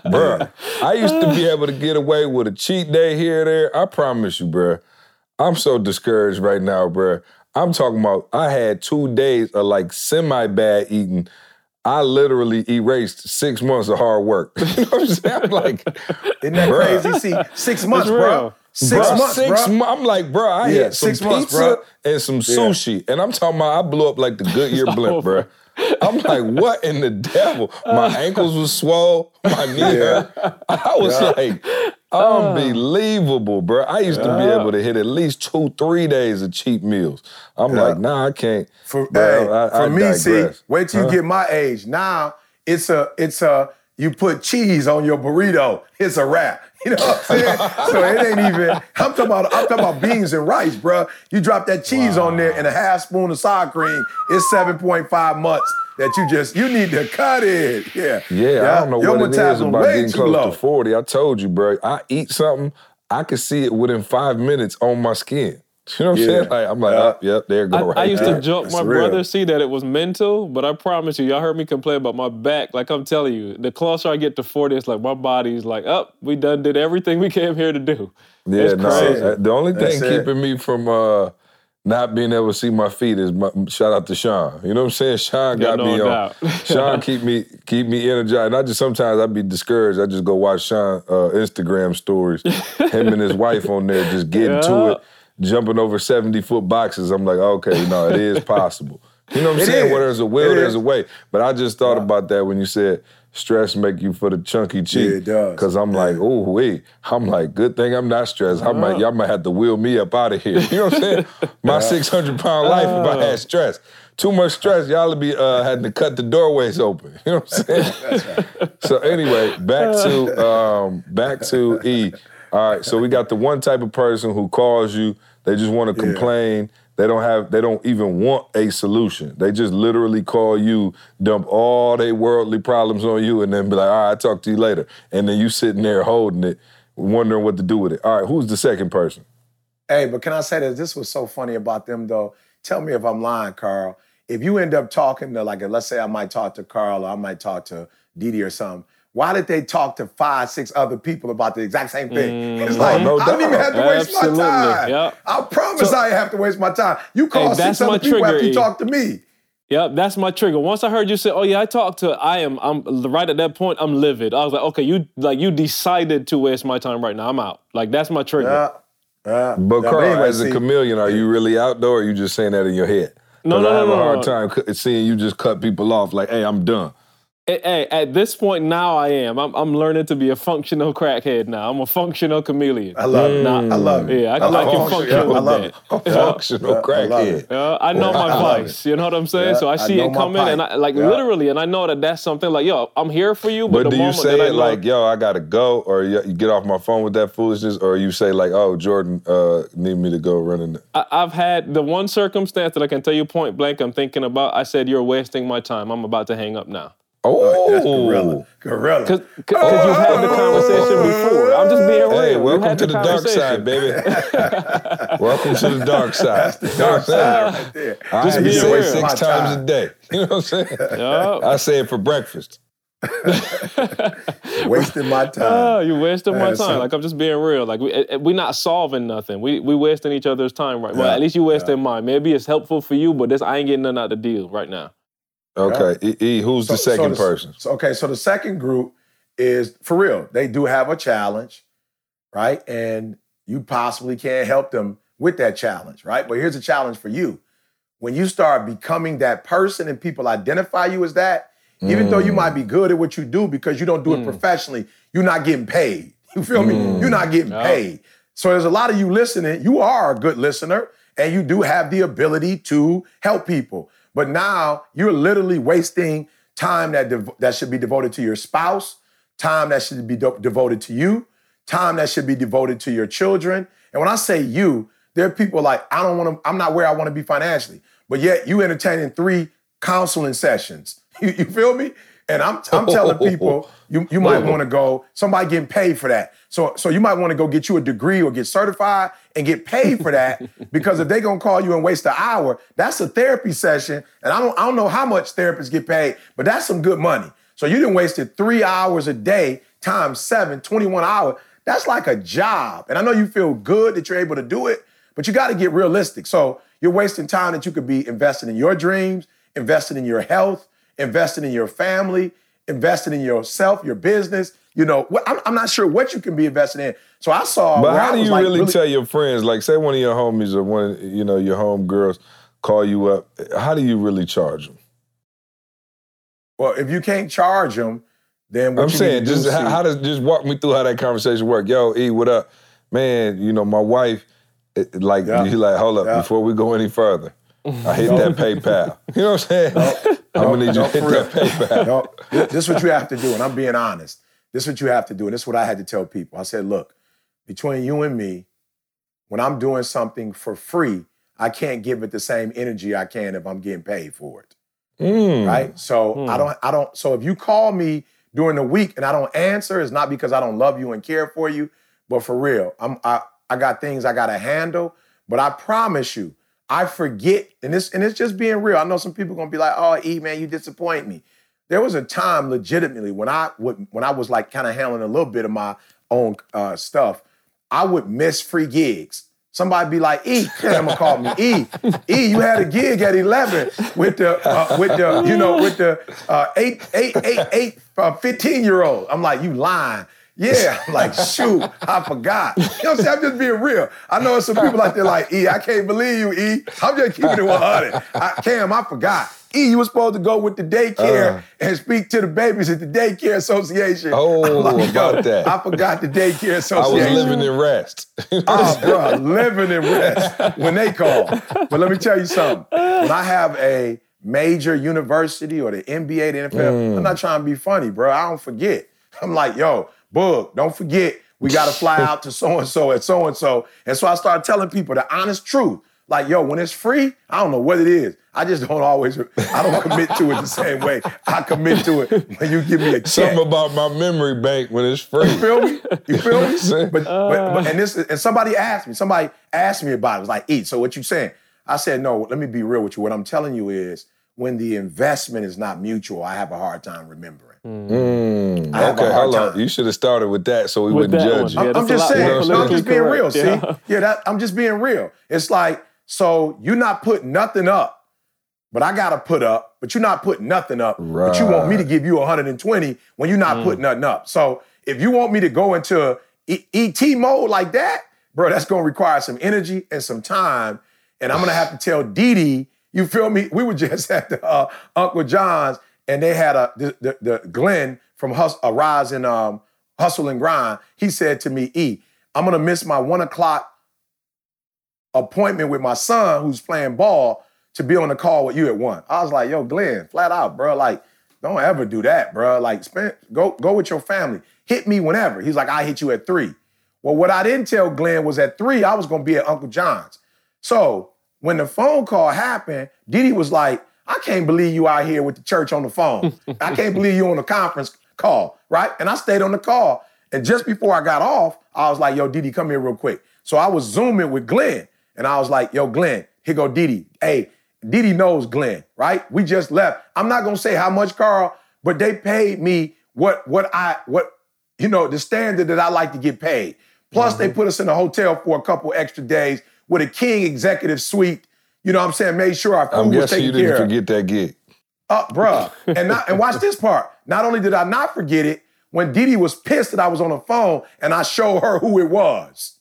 bro. I used to be able to get away with a cheat day here or there. I promise you, bro. I'm so discouraged right now, bro. I'm talking about I had two days of like semi bad eating. I literally erased six months of hard work. you know what I'm saying? I'm like, Isn't that bruh. crazy? See, six months, bro. Six Bruh, months, six bro. mo- I'm like, bro, I Yeah, had some six months, pizza bruh. and some sushi, and I'm talking about I blew up like the Goodyear blimp, bro. I'm like, what in the devil? My ankles was swole, my knee hurt. I was like, Ah. unbelievable, bro. I used to be able to hit at least two, three days of cheap meals. I'm like, nah, I can't. For, Bro, hey, I- for I me, see, digress. wait till you get my age. Now it's a it's a you put cheese on your burrito. It's a wrap. You know what I'm saying? so it ain't even. I'm talking about I'm talking about beans and rice, bro. You drop that cheese on there and a half spoon of sour cream. It's 7.5 months that you just you need to cut it. Yeah. Yeah, I don't know Your what it is about getting close low. to 40. I told you, bro. I eat something, I can see it within five minutes on my skin. You know what I'm Yeah. saying? Like I'm like, Yeah. up, yep, there you I, go. right I used there. to joke That's my real. brother see that it was mental, but I promise you, y'all heard me complain about my back. Like I'm telling you, the closer I get to 40, it's like my body's like, up, we done did everything we came here to do. Yeah, It's no. crazy. The only thing That's it. keeping me from uh, not being able to see my feet is my, shout out to Sean. You know what I'm saying? Sean Yeah, got no me on. Sean keep me keep me energized. And I just sometimes I be discouraged. I just go watch Sean uh, Instagram stories. Him and his wife on there just getting to it, jumping over 70 foot boxes. I'm like, okay, no, it is possible. You know what I'm It saying? is. Where there's a will, It there's is. a way. But I just thought about that when you said stress make you for the chunky cheek. Yeah, it does. Cause I'm like, oh wait. I'm like, good thing I'm not stressed. I might, y'all might have to wheel me up out of here. You know what I'm saying? My 600 pound life if I had stress. Too much stress, y'all would be uh, had to cut the doorways open. You know what I'm saying? So anyway, back to um, back to E. All right, so we got the one type of person who calls you. They just want to Yeah. complain. They don't have. They don't even want a solution. They just literally call you, dump all their worldly problems on you, and then be like, "All right, I'll talk to you later." And then you sitting there holding it, wondering what to do with it. All right, who's the second person? Hey, but can I say that this was so funny about them though? Tell me if I'm lying, Carl. If you end up talking to like, let's say I might talk to Carl or I might talk to Didi or something. Why did they talk to five, six other people about the exact same thing? Mm-hmm. It's like no I don't even have to waste. Absolutely. my time. Yep. I promise So- I didn't have to waste my time. You call Hey, six that's other my people after you E. talk to me. Yep, that's my trigger. Once I heard you say, "Oh yeah, I talked to," I am, I'm right at that point. I'm livid. I was like, "Okay, you like you decided to waste my time right now. I'm out." Like that's my trigger. Yeah. Yeah. But Carl, anyway, as a see, chameleon, are you really out there, or are you just saying that in your head? No, 'Cause no, I have no, a hard no. time seeing you just cut people off. Like, hey, I'm done. Hey, hey, at this point now, I am. I'm, I'm learning to be a functional crackhead now. I'm a functional chameleon. I love it. Nah, I love it. Yeah, I I like your it. function with I love it. Yeah. Functional Yeah, crackhead. Yeah, I know my I vice. You know what I'm saying? Yeah, so I I see know it my coming, and. I like Yeah. literally, and I know that that's something like, yo, I'm here for you. But, But the do you moment say it like, yo, I gotta go, or you, you get off my phone with that foolishness, or you say like, oh, Jordan uh, need me to go running? I, I've had the one circumstance that I can tell you point blank. I'm thinking about. I said, "You're wasting my time. I'm about to hang up now." Oh, That's gorilla. Gorilla. Because you've had the conversation before. I'm just being real. Hey, welcome to the dark side, baby. welcome to the dark side. That's the dark side right there. I Just just be say it six times time. a day. You know what I'm saying? Yeah. I say it for breakfast. Wasting my Oh, time. you wasting my time. so- like I'm just being real. Like we eh, we not solving nothing. We we wasting each other's time right. Well, Yeah, at least you wasting mine. Maybe it's helpful for you, but this I ain't getting none out the deal right now. Okay, E, e, who's the So- so second the- person? So, okay, so the second group is for real. They do have a challenge, right? And you possibly can't help them with that challenge, right? But here's a challenge for you. When you start becoming that person and people identify you as that, even though you might be mm. good at what you do because you don't do it mm. professionally, you're not getting paid. You feel me? You're not mm. getting Yeah. paid. So there's a lot of you listening. You are a good listener and you do have the ability to help people. But now you're literally wasting time that dev- that should be devoted to your spouse, time that should be de- devoted to you, time that should be devoted to your children. And when I say you, There are people like, I don't want to, I'm not where I want to be financially. But yet you entertaining three counseling sessions. You, you feel me? And I'm, I'm telling people, you, you might want to go, somebody getting paid for that. So, so you might want to go get you a degree or get certified and get paid for that because if they're gonna call you and waste an hour, that's a therapy session. And I don't, I don't know how much therapists get paid, but that's some good money. So you didn't wasted three hours a day times seven, 21 hours. That's like a job. And I know you feel good that you're able to do it, but you got to get realistic. So you're wasting time that you could be investing in your dreams, investing in your health, investing in your family, investing in yourself, your business. You know, I'm, I'm not sure what you can be investing in. So I saw. But how do you like really, really, tell your friends? Like, say one of your homies or one, you know, your home girls call you up. How do you really charge them? Well, if you can't charge them, then what? I'm saying just how, how, does just walk me through how that conversation work. Yo, E, what up, man? You know, my wife, it, like, yeah. you like, hold up, yeah. before we go any further. I hit that PayPal. You know what I'm saying? No, I'm gonna need you to hit that PayPal. No, this is what you have to do, and I'm being honest. This is what you have to do, and this is what I had to tell people. I said, look, between you and me, when I'm doing something for free, I can't give it the same energy I can if I'm getting paid for it. Mm. Right? So mm. I don't, I don't, so if you call me during the week and I don't answer, it's not because I don't love you and care for you, but for real, I'm I, I got things I gotta handle. But I promise you, I forget, and this and it's just being real. I know some people gonna be like, "Oh, E man, you disappoint me." There was a time, legitimately, when I would when I was like kind of handling a little bit of my own uh, stuff, I would miss free gigs. Somebody be like, E, I'm call me E. E, you had a gig at 11 with the uh, with the you know with the uh, eight eight eight eight uh, 15 year old. I'm like, you lying. Yeah, I'm like, shoot, I forgot. You know what I'm saying? I'm just being real. I know some people out there like, E, I can't believe you, E. I'm just keeping it 100. I, Cam, I forgot. E, you were supposed to go with the daycare uh, and speak to the babies at the daycare association. Oh, like, about that. I forgot the daycare association. I was living in rest. oh, bro, living in rest when they call. But let me tell you something. When I have a major university or the NBA, the NFL, mm. I'm not trying to be funny, bro. I don't forget. I'm like, yo, Bug, don't forget, we got to fly out to so and so at so and so. And so I started telling people the honest truth. Like, yo, when it's free, I don't know what it is. I just don't always, I don't commit to it the same way. I commit to it when you give me a check. Something about my memory bank when it's free. You feel me? You feel me? But, but, but, uh. and this, and somebody asked me, somebody asked me about it. It was like, eat. So what you saying? I said, no, let me be real with you. What I'm telling you is when the investment is not mutual, I have a hard time remembering. Mm. Okay, hold on. You should have started with that so we with wouldn't judge you. Yeah, I'm, just saying. No, I'm just being real. See, yeah, yeah that, I'm just being real. It's like so you're not putting nothing up, but I gotta put up. But you're not putting nothing up. Right. But you want me to give you 120 when you're not mm. putting nothing up. So if you want me to go into ET mode like that, bro, that's gonna require some energy and some time. And I'm gonna have to tell Didi, you feel me? We were just at the, uh, Uncle John's and they had a the, the, the Glenn from Hus- a rise in um, hustle and grind. He said to me, "E, I'm gonna miss my one o'clock appointment with my son who's playing ball to be on the call with you at one." I was like, "Yo, Glenn, flat out, bro. Like, don't ever do that, bro. Like, spend go go with your family. Hit me whenever." He's like, "I hit you at three. Well, what I didn't tell Glenn was at three, I was gonna be at Uncle John's. So when the phone call happened, Diddy was like, I can't believe you out here with the church on the phone. I can't believe you on a conference call, right? And I stayed on the call. And just before I got off, I was like, yo, Didi, come here real quick. So I was zooming with Glenn. And I was like, yo, Glenn, here go Didi. Hey, Didi knows Glenn, right? We just left. I'm not gonna say how much, Carl, but they paid me what what I what you know the standard that I like to get paid. Plus, mm-hmm. they put us in a hotel for a couple extra days with a king executive suite you know what I'm saying, made sure our food I'm was taken you didn't forget that gig. Uh, bruh. and not, and watch this part. Not only did I not forget it, when Didi was pissed that I was on the phone and I showed her who it was.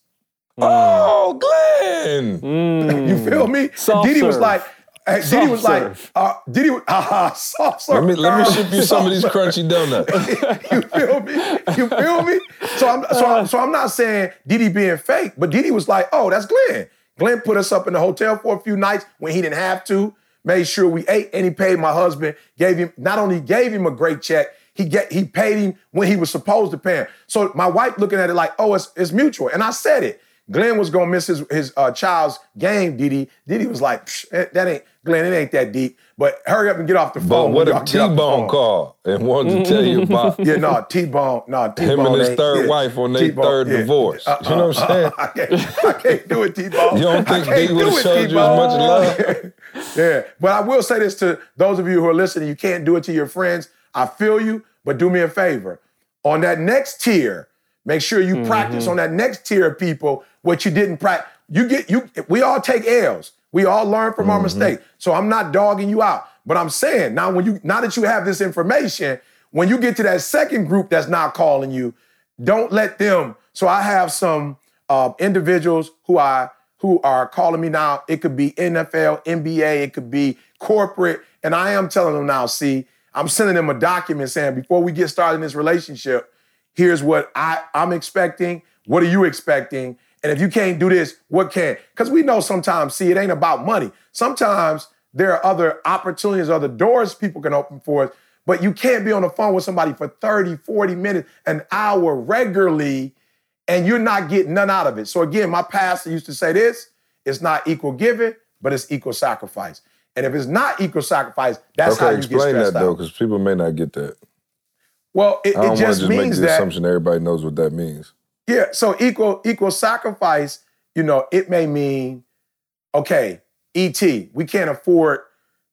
Mm. Oh, Glenn. Mm. you feel me? Soft Didi serve. was like, Hey, Didi was like, uh, Didi, uh, soft serve. Let me, let me ship you some of these crunchy donuts. you feel me? You feel me? So I'm, so, I'm, so I'm not saying Didi being fake, but Didi was like, oh, that's Glenn. Glenn put us up in the hotel for a few nights when he didn't have to. Made sure we ate, and he paid my husband. Gave him not only gave him a great check, he get he paid him when he was supposed to pay him. So my wife looking at it like, oh, it's, it's mutual, and I said it. Glenn was gonna miss his his uh, child's game. Didi, Didi was like, that ain't Glenn. It ain't that deep. But hurry up and get off the phone. But what if T Bone called and wanted to tell you about? yeah, no, T Bone, no, T Bone. Him and his third yeah, wife on their third yeah. divorce. Uh, you know what I'm saying? I, can't, I can't do it, T Bone. You don't think they would have showed you as much love? yeah, but I will say this to those of you who are listening: you can't do it to your friends. I feel you, but do me a favor. On that next tier, make sure you mm-hmm. practice on that next tier of people what you didn't practice. You get you. We all take L's. We all learn from mm-hmm. our mistakes. So I'm not dogging you out. But I'm saying now when you now that you have this information, when you get to that second group that's not calling you, don't let them. So I have some uh, individuals who I who are calling me now. It could be NFL, NBA, it could be corporate, and I am telling them now. See, I'm sending them a document saying before we get started in this relationship, here's what I I'm expecting. What are you expecting? And if you can't do this, what can? Because we know sometimes, see, it ain't about money. Sometimes there are other opportunities, other doors people can open for us, but you can't be on the phone with somebody for 30, 40 minutes, an hour regularly, and you're not getting none out of it. So again, my pastor used to say this, it's not equal giving, but it's equal sacrifice. And if it's not equal sacrifice, that's okay, how you explain get that though, because people may not get that. Well, it, I don't it just, just means make the that assumption everybody knows what that means. Yeah, so equal equal sacrifice, you know, it may mean, okay, ET, we can't afford,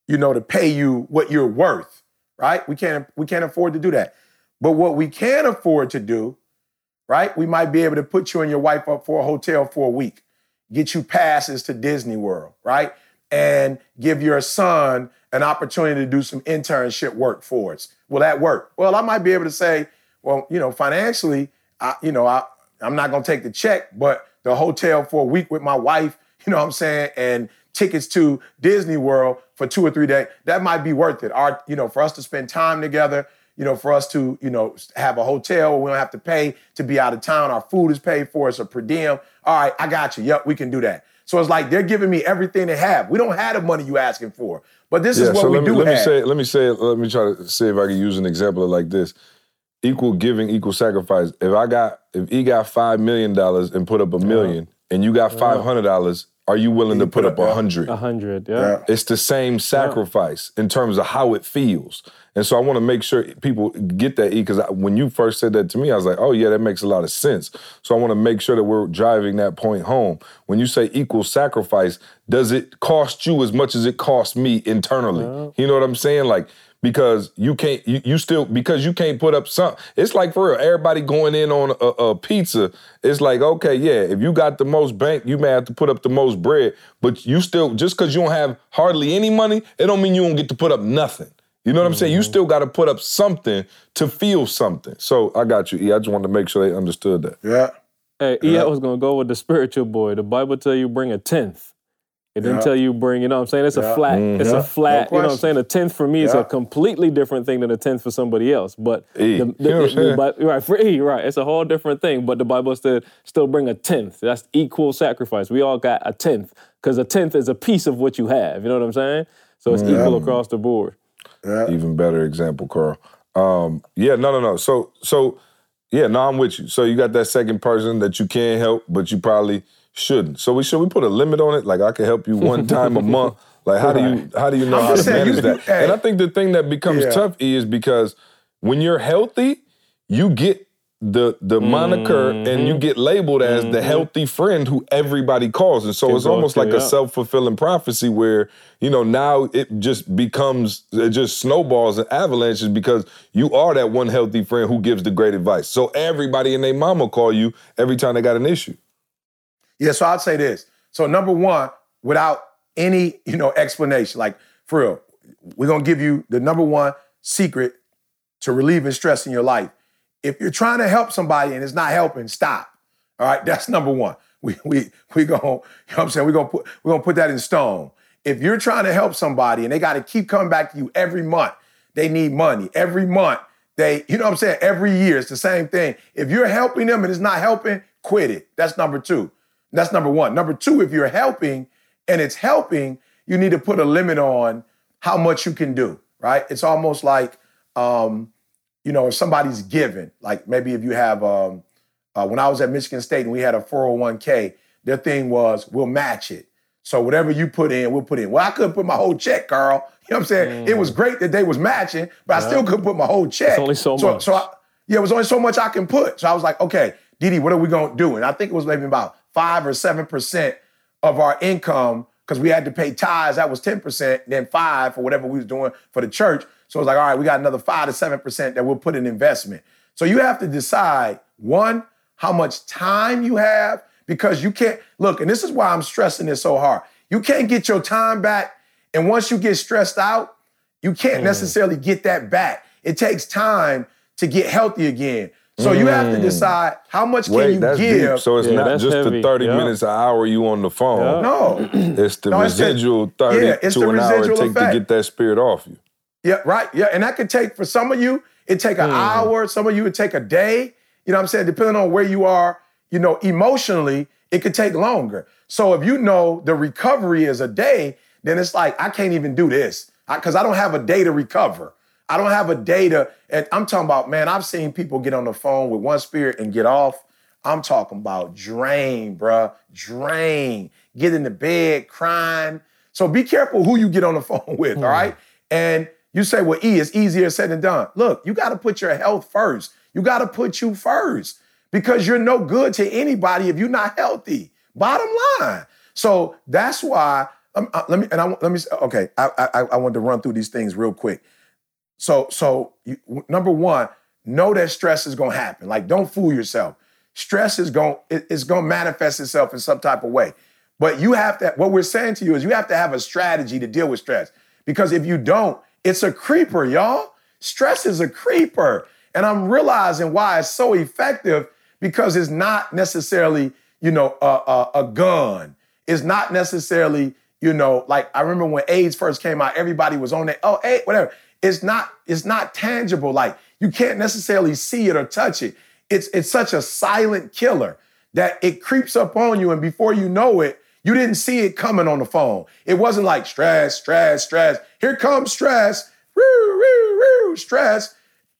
you know, to pay you what you're worth, right? We can't we can't afford to do that. But what we can afford to do, right? We might be able to put you and your wife up for a hotel for a week, get you passes to Disney World, right? And give your son an opportunity to do some internship work for us. Will that work? Well, I might be able to say, well, you know, financially, I, you know, I, I'm not gonna take the check, but the hotel for a week with my wife, you know what I'm saying, and tickets to Disney World for two or three days, that might be worth it. Our, you know, for us to spend time together, you know, for us to, you know, have a hotel where we don't have to pay to be out of town. Our food is paid for, it's a per diem. All right, I got you. Yep, we can do that. So it's like they're giving me everything they have. We don't have the money you asking for, but this yeah, is what so we let do me, let have. me say, let me say, let me try to see if I can use an example like this equal giving, equal sacrifice. If I got, if he got five million dollars and put up a million, and you got five hundred dollars, are you willing to put, up a hundred? A hundred, yeah. It's the same sacrifice in terms of how it feels. And so I want to make sure people get that E because when you first said that to me, I was like, oh yeah, that makes a lot of sense. So I want to make sure that we're driving that point home. When you say equal sacrifice, does it cost you as much as it costs me internally? You know what I'm saying? Like because you can't you, you still because you can't put up some it's like for real everybody going in on a, a, pizza. It's like okay yeah if you got the most bank you may have to put up the most bread but you still just because you don't have hardly any money it don't mean you don't get to put up nothing. You know what mm-hmm. i'm saying? You mm-hmm. still got to put up something to feel something. So i got you e. I just wanted to make sure they understood that. Yeah. Hey e i was gonna go with the spiritual boy. The bible tell you bring a tenth it didn't tell you bring, you know what I'm saying? It's a flat, mm-hmm. it's a flat, no you know what I'm saying? A tenth for me is a completely different thing than a tenth for somebody else. But e. the, the, you know the, the, right, for E, right. It's a whole different thing. But the Bible still still bring a tenth. That's equal sacrifice. We all got a tenth. Because a tenth is a piece of what you have. You know what I'm saying? So it's equal across the board. Yeah. Even better example, Carl. Um, yeah, no, no, no. So so yeah, no, I'm with you. So you got that second person that you can't help, but you probably shouldn't. So we should we put a limit on it? Like I can help you one time a month. Like how do you how do you know how to manage that? And I think the thing that becomes yeah. tough is because when you're healthy, you get the the mm-hmm. moniker and you get labeled as mm-hmm. the healthy friend who everybody calls and so Can it's almost like a self-fulfilling prophecy where you know now it just becomes it just snowballs and avalanches because you are that one healthy friend who gives the great advice so everybody and their mama call you every time they got an issue yeah, so I'd say this. So number one, without any, you know, explanation, like for real, we're gonna give you the number one secret to relieving stress in your life. If you're trying to help somebody and it's not helping, stop. All right, that's number one. We we we gonna, you know what I'm saying? We're gonna put we're gonna put that in stone. If you're trying to help somebody and they gotta keep coming back to you every month, they need money. Every month, they, you know what I'm saying? Every year, it's the same thing. If you're helping them and it's not helping, quit it. That's number two. That's number one. Number two, if you're helping and it's helping, you need to put a limit on how much you can do, right? It's almost like, um, you know, if somebody's given, like maybe if you have, um, uh, when I was at Michigan State and we had a 401k, their thing was we'll match it. So whatever you put in, we'll put in. Well, I couldn't put my whole check, Carl. You know what I'm saying? Mm. It was great that they was matching, but I still couldn't put my whole check. It's only so, so much. So I, yeah, it was only so much I can put. So I was like, okay, Didi, what are we gonna do? And I think it was maybe about five or seven percent of our income because we had to pay tithes. That was ten percent, then five for whatever we was doing for the church. So it was like, all right, we got another five to seven percent that we'll put in investment. So you have to decide one, how much time you have, because you can't look, and this is why I'm stressing this so hard. You can't get your time back. And once you get stressed out, you can't mm. necessarily get that back. It takes time to get healthy again. So mm. you have to mm. decide how much Wait, can you that's give. Deep. So it's yeah, not just heavy. the 30 yep. minutes an hour you on the phone. Yep. No. it's the no, residual it's the, 30 yeah, it's to an hour it take effect. to get that spirit off you. Yeah, right. Yeah. And that could take for some of you, it take an mm. hour. Some of you would take a day. You know what I'm saying? Depending on where you are, you know, emotionally, it could take longer. So if you know the recovery is a day, then it's like, I can't even do this because I, I, don't have a day to recover. I don't have a data. and I'm talking about, man, I've seen people get on the phone with one spirit and get off. I'm talking about drain, bruh, drain. Get in the bed crying. So be careful who you get on the phone with, mm. all right? And you say, well, E, it's easier said than done. Look, you got to put your health first. You got to put you first because you're no good to anybody if you're not healthy. Bottom line. So that's why. Um, uh, let me and I let me. Okay, I, I I want to run through these things real quick. So so you, number one, know that stress is to happen. Like don't fool yourself. Stress is going it, it's to manifest itself in some type of way. But you have to. What we're saying to you is you have to have a strategy to deal with stress because if you don't, it's a creeper, y'all. Stress is a creeper. And I'm realizing why it's so effective because it's not necessarily, you know, a, a, a gun. It's not necessarily, you know, like I remember when AIDS first came out, everybody was on it. Oh, hey, whatever. It's not, it's not tangible. Like you can't necessarily see it or touch it. It's it's such a silent killer that it creeps up on you, and before you know it, you didn't see it coming on the phone. It wasn't like stress, stress, stress. Here comes stress. Woo, woo, woo, stress.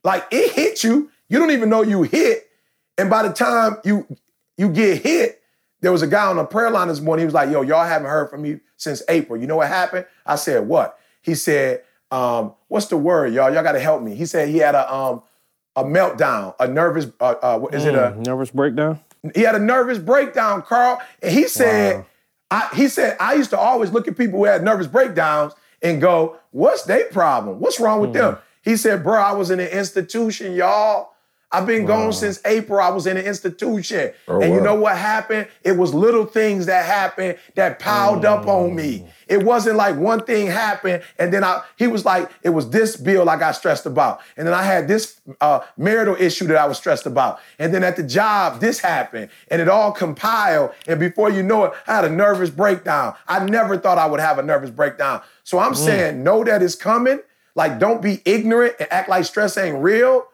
Like it hit you. You don't even know you hit. And by the time you you get hit, there was a guy on the prayer line this morning. He was like, "Yo, y'all haven't heard from me since April. You know what happened?" I said, "What?" He said, um, "What's the word, y'all? Y'all got to help me." He said he had a um, a meltdown, a nervous. Uh, uh, is mm, it a mm, nervous breakdown? He had a nervous breakdown, Carl, and he said, wow. I, he said I used to always look at people who had nervous breakdowns and go, "What's their problem? What's wrong with mm. them?" He said, bro, I was in an institution, y'all. I've been wow. gone since April. I was in an institution. Oh, and you know what happened? It was little things that happened that piled mm. up on me. It wasn't like one thing happened and then I he was like, it was this bill I got stressed about. And then I had this uh, marital issue that I was stressed about. And then at the job, this happened. And it all compiled. And before you know it, I had a nervous breakdown. I never thought I would have a nervous breakdown. So I'm mm. saying, know that it's coming like, don't be ignorant and act like stress ain't real,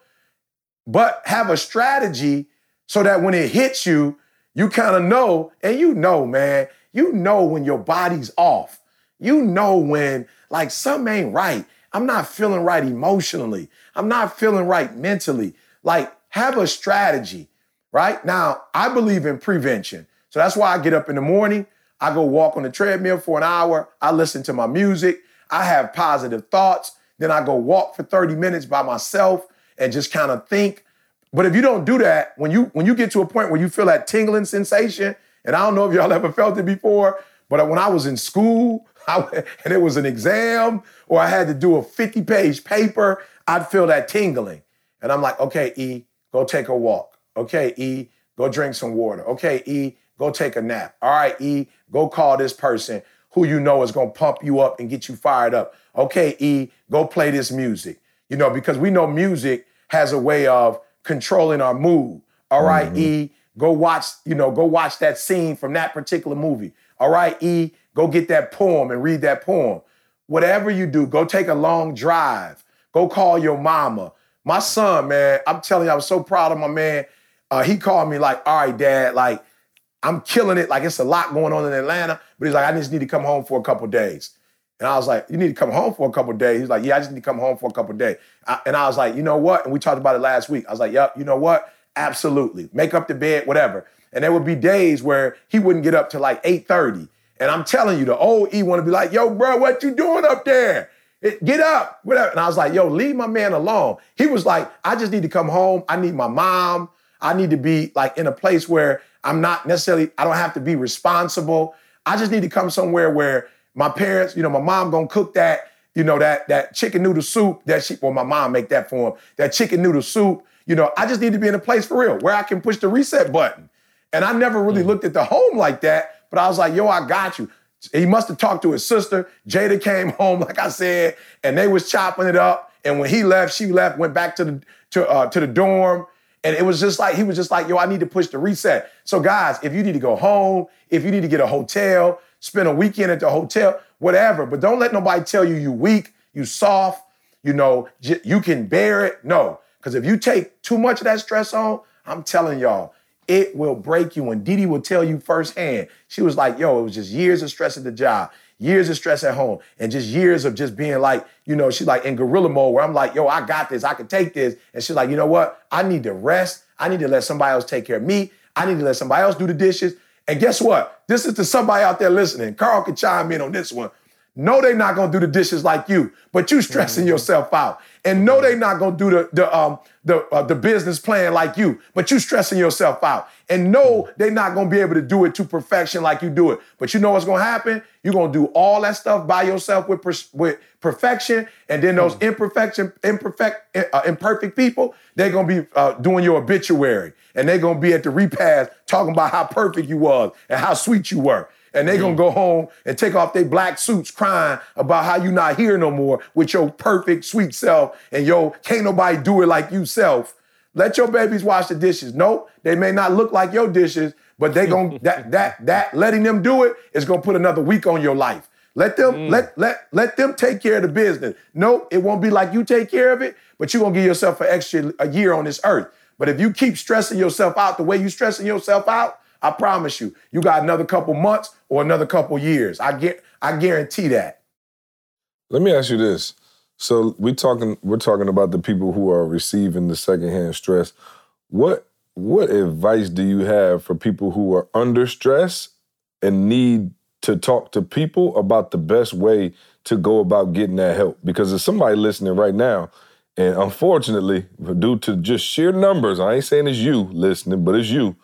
but have a strategy so that when it hits you, you kind of know, and you know, man, you know when your body's off. You know when, like, something ain't right. I'm not feeling right emotionally. I'm not feeling right mentally. Like, have a strategy, right? Now, I believe in prevention. So that's why I get up in the morning. I go walk on the treadmill for an hour. I listen to my music. I have positive thoughts. Then I go walk for 30 minutes by myself and just kind of think. But if you don't do that, when you when you get to a point where you feel that tingling sensation, and I don't know if y'all ever felt it before, but when I was in school I, and it was an exam or I had to do a 50 page paper, I'd feel that tingling. And I'm like, okay, E, go take a walk. Okay, E, go drink some water. Okay, E, go take a nap. All right, E, go call this person who you know is going to pump you up and get you fired up okay, E, go play this music. You know, because we know music has a way of controlling our mood. All right, mm-hmm. E, go watch, you know, go watch that scene from that particular movie. All right, E, go get that poem and read that poem. Whatever you do, go take a long drive. Go call your mama. My son, man, I'm telling you, I was so proud of my man. Uh, he called me like, all right, dad, like, I'm killing it. Like, it's a lot going on in Atlanta, but he's like, I just need to come home for a couple days. And I was like, you need to come home for a couple days. He's like, yeah, I just need to come home for a couple days. I, and I was like, you know what? And we talked about it last week. I was like, yep, you know what? Absolutely. Make up the bed, whatever. And there would be days where he wouldn't get up till like 8:30. And I'm telling you, the old E want to be like, yo, bro, what you doing up there? Get up, whatever. And I was like, yo, leave my man alone. He was like, I just need to come home. I need my mom. I need to be like in a place where I'm not necessarily, I don't have to be responsible. I just need to come somewhere where my parents, you know, my mom gonna cook that, you know, that that chicken noodle soup that she, well, my mom make that for him, that chicken noodle soup. You know, I just need to be in a place for real where I can push the reset button. And I never really mm. looked at the home like that, but I was like, yo, I got you. He must have talked to his sister. Jada came home, like I said, and they was chopping it up. And when he left, she left, went back to the to uh, to the dorm. And it was just like, he was just like, yo, I need to push the reset. So, guys, if you need to go home, if you need to get a hotel, spend a weekend at the hotel, whatever, but don't let nobody tell you you weak, you soft, you know, j- you can bear it. No, because if you take too much of that stress on, I'm telling y'all, it will break you. And Didi will tell you firsthand. She was like, yo, it was just years of stress at the job, years of stress at home, and just years of just being like, you know, she's like in gorilla mode where I'm like, yo, I got this, I can take this. And she's like, you know what? I need to rest. I need to let somebody else take care of me. I need to let somebody else do the dishes. And guess what? This is to somebody out there listening. Carl can chime in on this one. No, they're not gonna do the dishes like you, but you stressing mm-hmm. yourself out. And no, they're not gonna do the the um the uh, the business plan like you, but you stressing yourself out. And no, mm-hmm. they're not gonna be able to do it to perfection like you do it. But you know what's gonna happen? You're gonna do all that stuff by yourself with per- with perfection, and then those mm-hmm. imperfection imperfect uh, imperfect people, they're gonna be uh, doing your obituary, and they're gonna be at the repast talking about how perfect you was and how sweet you were and they gonna go home and take off their black suits crying about how you not here no more with your perfect sweet self and yo can't nobody do it like you self. Let your babies wash the dishes. Nope, they may not look like your dishes, but they gonna that that that letting them do it is gonna put another week on your life. Let them mm. let let let them take care of the business. Nope, it won't be like you take care of it, but you're gonna give yourself an extra a year on this earth. But if you keep stressing yourself out the way you stressing yourself out, I promise you, you got another couple months or another couple years. I get I guarantee that. Let me ask you this. So we talking we're talking about the people who are receiving the secondhand stress. What what advice do you have for people who are under stress and need to talk to people about the best way to go about getting that help? Because there's somebody listening right now, and unfortunately, due to just sheer numbers, I ain't saying it's you listening, but it's you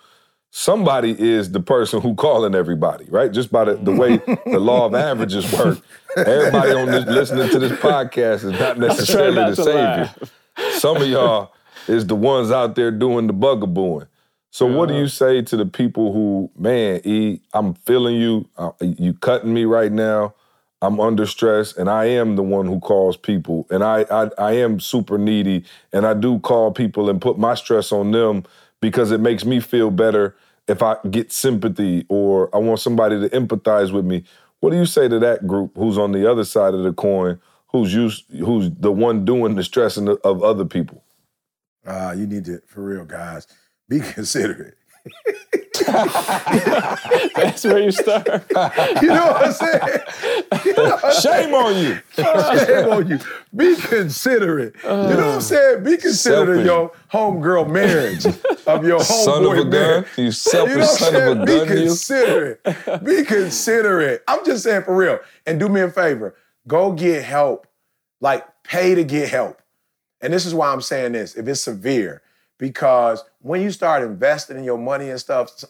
somebody is the person who calling everybody, right? Just by the, the way the law of averages work. Everybody on this listening to this podcast is not necessarily not the savior. Some of y'all is the ones out there doing the bugabooing. So what do you say to the people who, man, E, I'm feeling you, uh, you cutting me right now. I'm under stress, and I am the one who calls people, and I, I I am super needy, and I do call people and put my stress on them because it makes me feel better if I get sympathy or I want somebody to empathize with me. What do you say to that group who's on the other side of the coin, who's used, who's the one doing the stressing of other people? Uh, you need to, for real, guys, be considerate. That's where you start. you know what I'm saying? You know what Shame on you. Shame on you. Be considerate. Uh, you know what I'm saying? Be considerate of your homegirl marriage, of your homeboy marriage. Gun. You selfish you know son of a Be gun. Be considerate. Be considerate. I'm just saying for real. And do me a favor. Go get help. Like pay to get help. And this is why I'm saying this. If it's severe, because when you start investing in your money and stuff,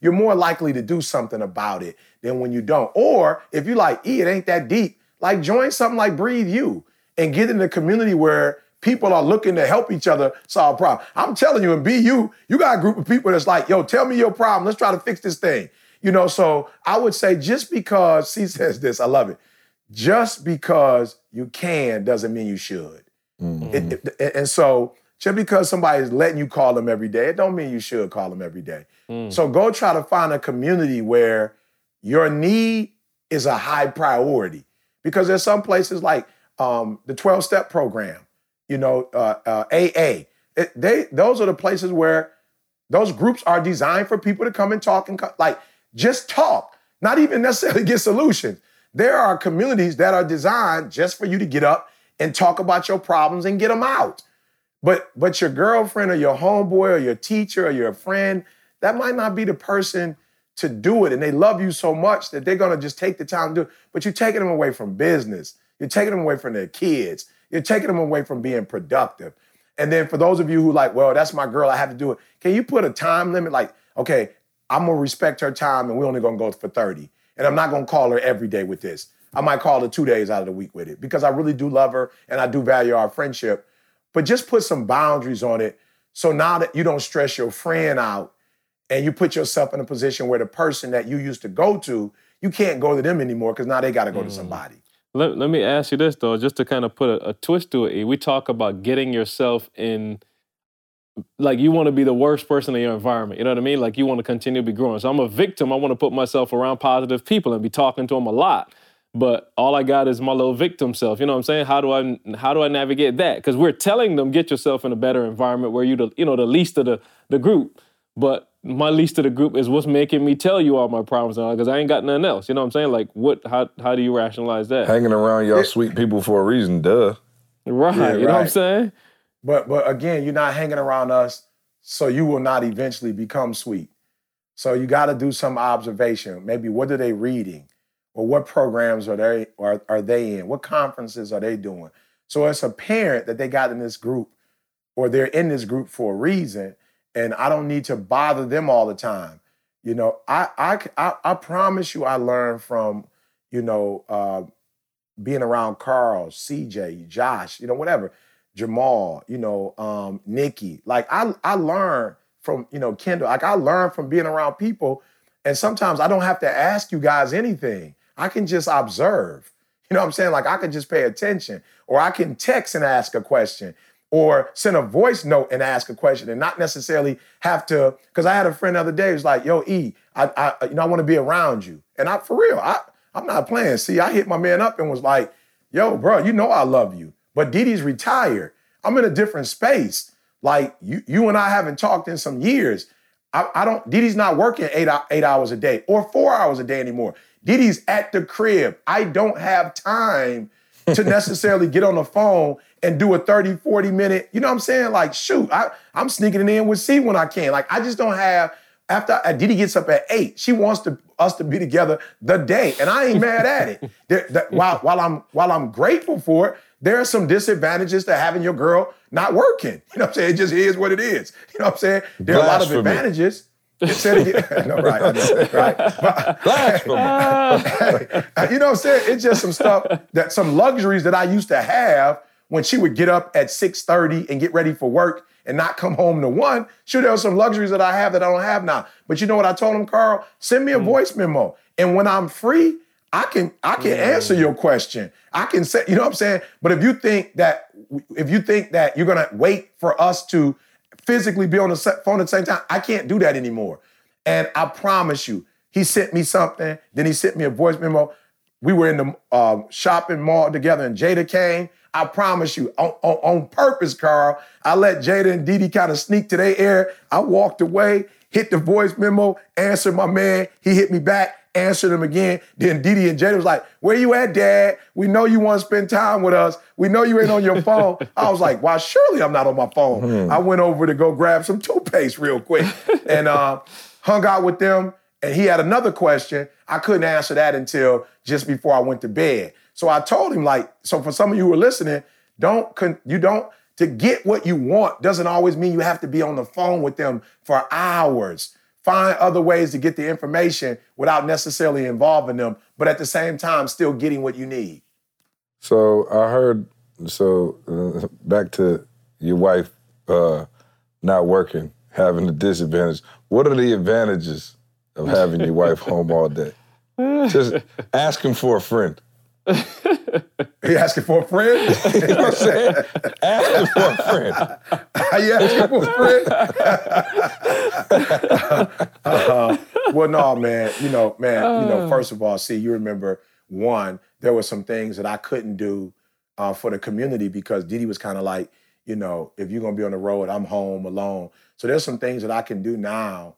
you're more likely to do something about it than when you don't. Or if you like, e, it ain't that deep, like join something like Breathe U and get in a community where people are looking to help each other solve problems. I'm telling you, in BU, you got a group of people that's like, yo, tell me your problem. Let's try to fix this thing. You know, so I would say just because, she says this, I love it. Just because you can doesn't mean you should. Mm-hmm. It, it, and so just because somebody's letting you call them every day, it don't mean you should call them every day. Mm. So go try to find a community where your need is a high priority. Because there's some places like um, the 12 step program, you know, uh, uh, AA. It, they those are the places where those groups are designed for people to come and talk and co- like just talk, not even necessarily get solutions. There are communities that are designed just for you to get up and talk about your problems and get them out. But but your girlfriend or your homeboy or your teacher or your friend, that might not be the person to do it. And they love you so much that they're gonna just take the time to do it. But you're taking them away from business. You're taking them away from their kids. You're taking them away from being productive. And then for those of you who like, well, that's my girl, I have to do it. Can you put a time limit? Like, okay, I'm gonna respect her time and we're only gonna go for 30. And I'm not gonna call her every day with this. I might call her two days out of the week with it because I really do love her and I do value our friendship. But just put some boundaries on it so now that you don't stress your friend out and you put yourself in a position where the person that you used to go to, you can't go to them anymore because now they got to go mm. to somebody. Let, let me ask you this though, just to kind of put a, a twist to it. We talk about getting yourself in, like you want to be the worst person in your environment. You know what I mean? Like you want to continue to be growing. So I'm a victim. I want to put myself around positive people and be talking to them a lot but all I got is my little victim self. You know what I'm saying? How do I how do I navigate that? Because we're telling them get yourself in a better environment where you the you know the least of the the group, but my least of the group is what's making me tell you all my problems because I ain't got nothing else. You know what I'm saying? Like what? How how do you rationalize that? Hanging around y'all sweet people for a reason, duh. Right. Yeah, you know what I'm saying? But but again, you're not hanging around us, so you will not eventually become sweet. So you got to do some observation. Maybe what are they reading? Or what programs are they are, are they in? What conferences are they doing? So it's apparent that they got in this group or they're in this group for a reason, and I don't need to bother them all the time. You know, I I I, I promise you, I learned from you know uh, being around Carl, CJ, Josh, you know, whatever, Jamal, you know, um, Nikki. Like I I learned from you know Kendall. Like I learned from being around people, and sometimes I don't have to ask you guys anything. I can just observe. You know what I'm saying? Like I can just pay attention, or I can text and ask a question, or send a voice note and ask a question, and not necessarily have to. Because I had a friend the other day who's like, "Yo, E, I, I you know, I want to be around you," and I, for real, I, I'm not playing. See, I hit my man up and was like, "Yo, bro, you know I love you, but Didi's retired. I'm in a different space. Like you, you and I haven't talked in some years." I, I, don't. Didi's not working eight eight hours a day or four hours a day anymore. Didi's at the crib. I don't have time to necessarily get on the phone and do a 30, 40 minute, you know what I'm saying? Like, shoot, I, I'm sneaking it in with C when I can. Like, I just don't have, after uh, Didi gets up at eight, she wants to us to be together the day. And I ain't mad at it. There, that, while, while, I'm, while I'm grateful for it, there are some disadvantages to having your girl not working. You know what I'm saying? It just is what it is. You know what I'm saying? There are a lot of advantages. Said again. no, right, I know, right. But, you know what I'm saying? It's just some stuff that some luxuries that I used to have when she would get up at 6:30 and get ready for work and not come home to one. Sure, there are some luxuries that I have that I don't have now. But you know what I told him, Carl? Send me a mm. voice memo. And when I'm free, I can I can answer your question. I can say, you know what I'm saying? But if you think that if you think that you're gonna wait for us to physically be on the phone at the same time. I can't do that anymore. And I promise you, he sent me something, then he sent me a voice memo. We were in the uh, shopping mall together, and Jada came. I promise you, on, on, on purpose, Carl, I let Jada and Didi kind of sneak to their air. I walked away, hit the voice memo, answered my man. He hit me back answered him again. Then Didi and Jada was like, Where you at, Dad? We know you want to spend time with us. We know you ain't on your phone. I was like, Why, surely I'm not on my phone. Mm-hmm. I went over to go grab some toothpaste real quick and uh, hung out with them. And he had another question. I couldn't answer that until just before I went to bed. So I told him, like, so for some of you who are listening, don't con- you don't to get what you want doesn't always mean you have to be on the phone with them for hours find other ways to get the information without necessarily involving them, but at the same time, still getting what you need. So I heard, so uh, back to your wife uh, not working, having the disadvantage. What are the advantages of having your wife home all day? Just asking for a friend. He asking for a friend? you know what I'm saying? Asking for a friend. Are you asking for a friend? uh, well, no, man. You know, man. You know, first of all, see, you remember one. There were some things that I couldn't do uh, for the community because Didi was kind of like, you know, if you're gonna be on the road, I'm home alone. So there's some things that I can do now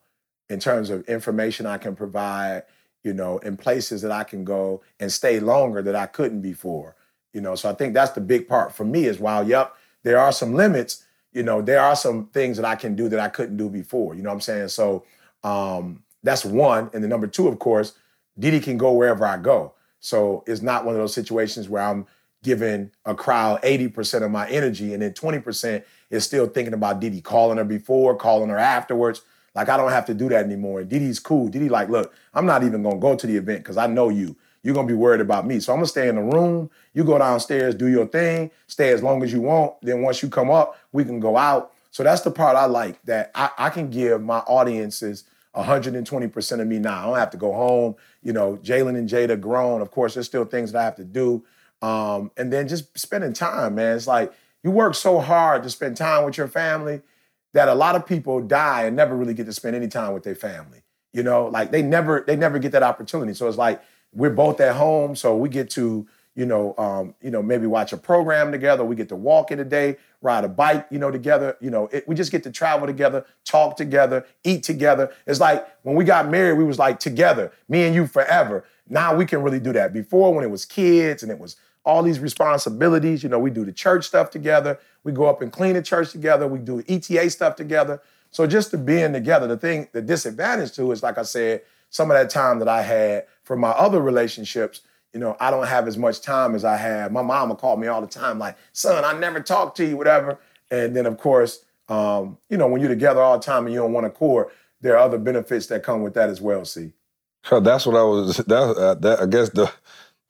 in terms of information I can provide you know, in places that I can go and stay longer that I couldn't before. You know, so I think that's the big part for me is while, yep, there are some limits, you know, there are some things that I can do that I couldn't do before. You know what I'm saying? So Um, that's one. And the number two, of course, Didi can go wherever I go. So it's not one of those situations where I'm giving a crowd 80% of my energy and then 20% is still thinking about Didi calling her before, calling her afterwards. Like I don't have to do that anymore. Didi's cool. Didi like, look, I'm not even gonna go to the event because I know you. You're gonna be worried about me. So I'm gonna stay in the room. You go downstairs, do your thing, stay as long as you want. Then once you come up, we can go out. So that's the part I like that I, I can give my audiences 120% of me now. I don't have to go home. You know, Jalen and Jada grown. Of course, there's still things that I have to do. Um, and then just spending time, man. It's like you work so hard to spend time with your family that a lot of people die and never really get to spend any time with their family. You know, like they never they never get that opportunity. So it's like we're both at home, so we get to you know um, you know maybe watch a program together. We get to walk in a day, ride a bike, you know, together. You know, it, we just get to travel together, talk together, eat together. It's like when we got married, we was like together, me and you forever. Now we can really do that. Before, when it was kids and it was all these responsibilities. You know, we do the church stuff together. We go up and clean the church together. We do ETA stuff together. So just to being together, the thing, the disadvantage to is, like I said, some of that time that I had for my other relationships, you know, I don't have as much time as I had. My mama called me all the time, like, son, I never talk to you, whatever. And then, of course, um, you know, when you're together all the time and you don't want to core, there are other benefits that come with that as well, see. So that's what I was, that, uh, that I guess the,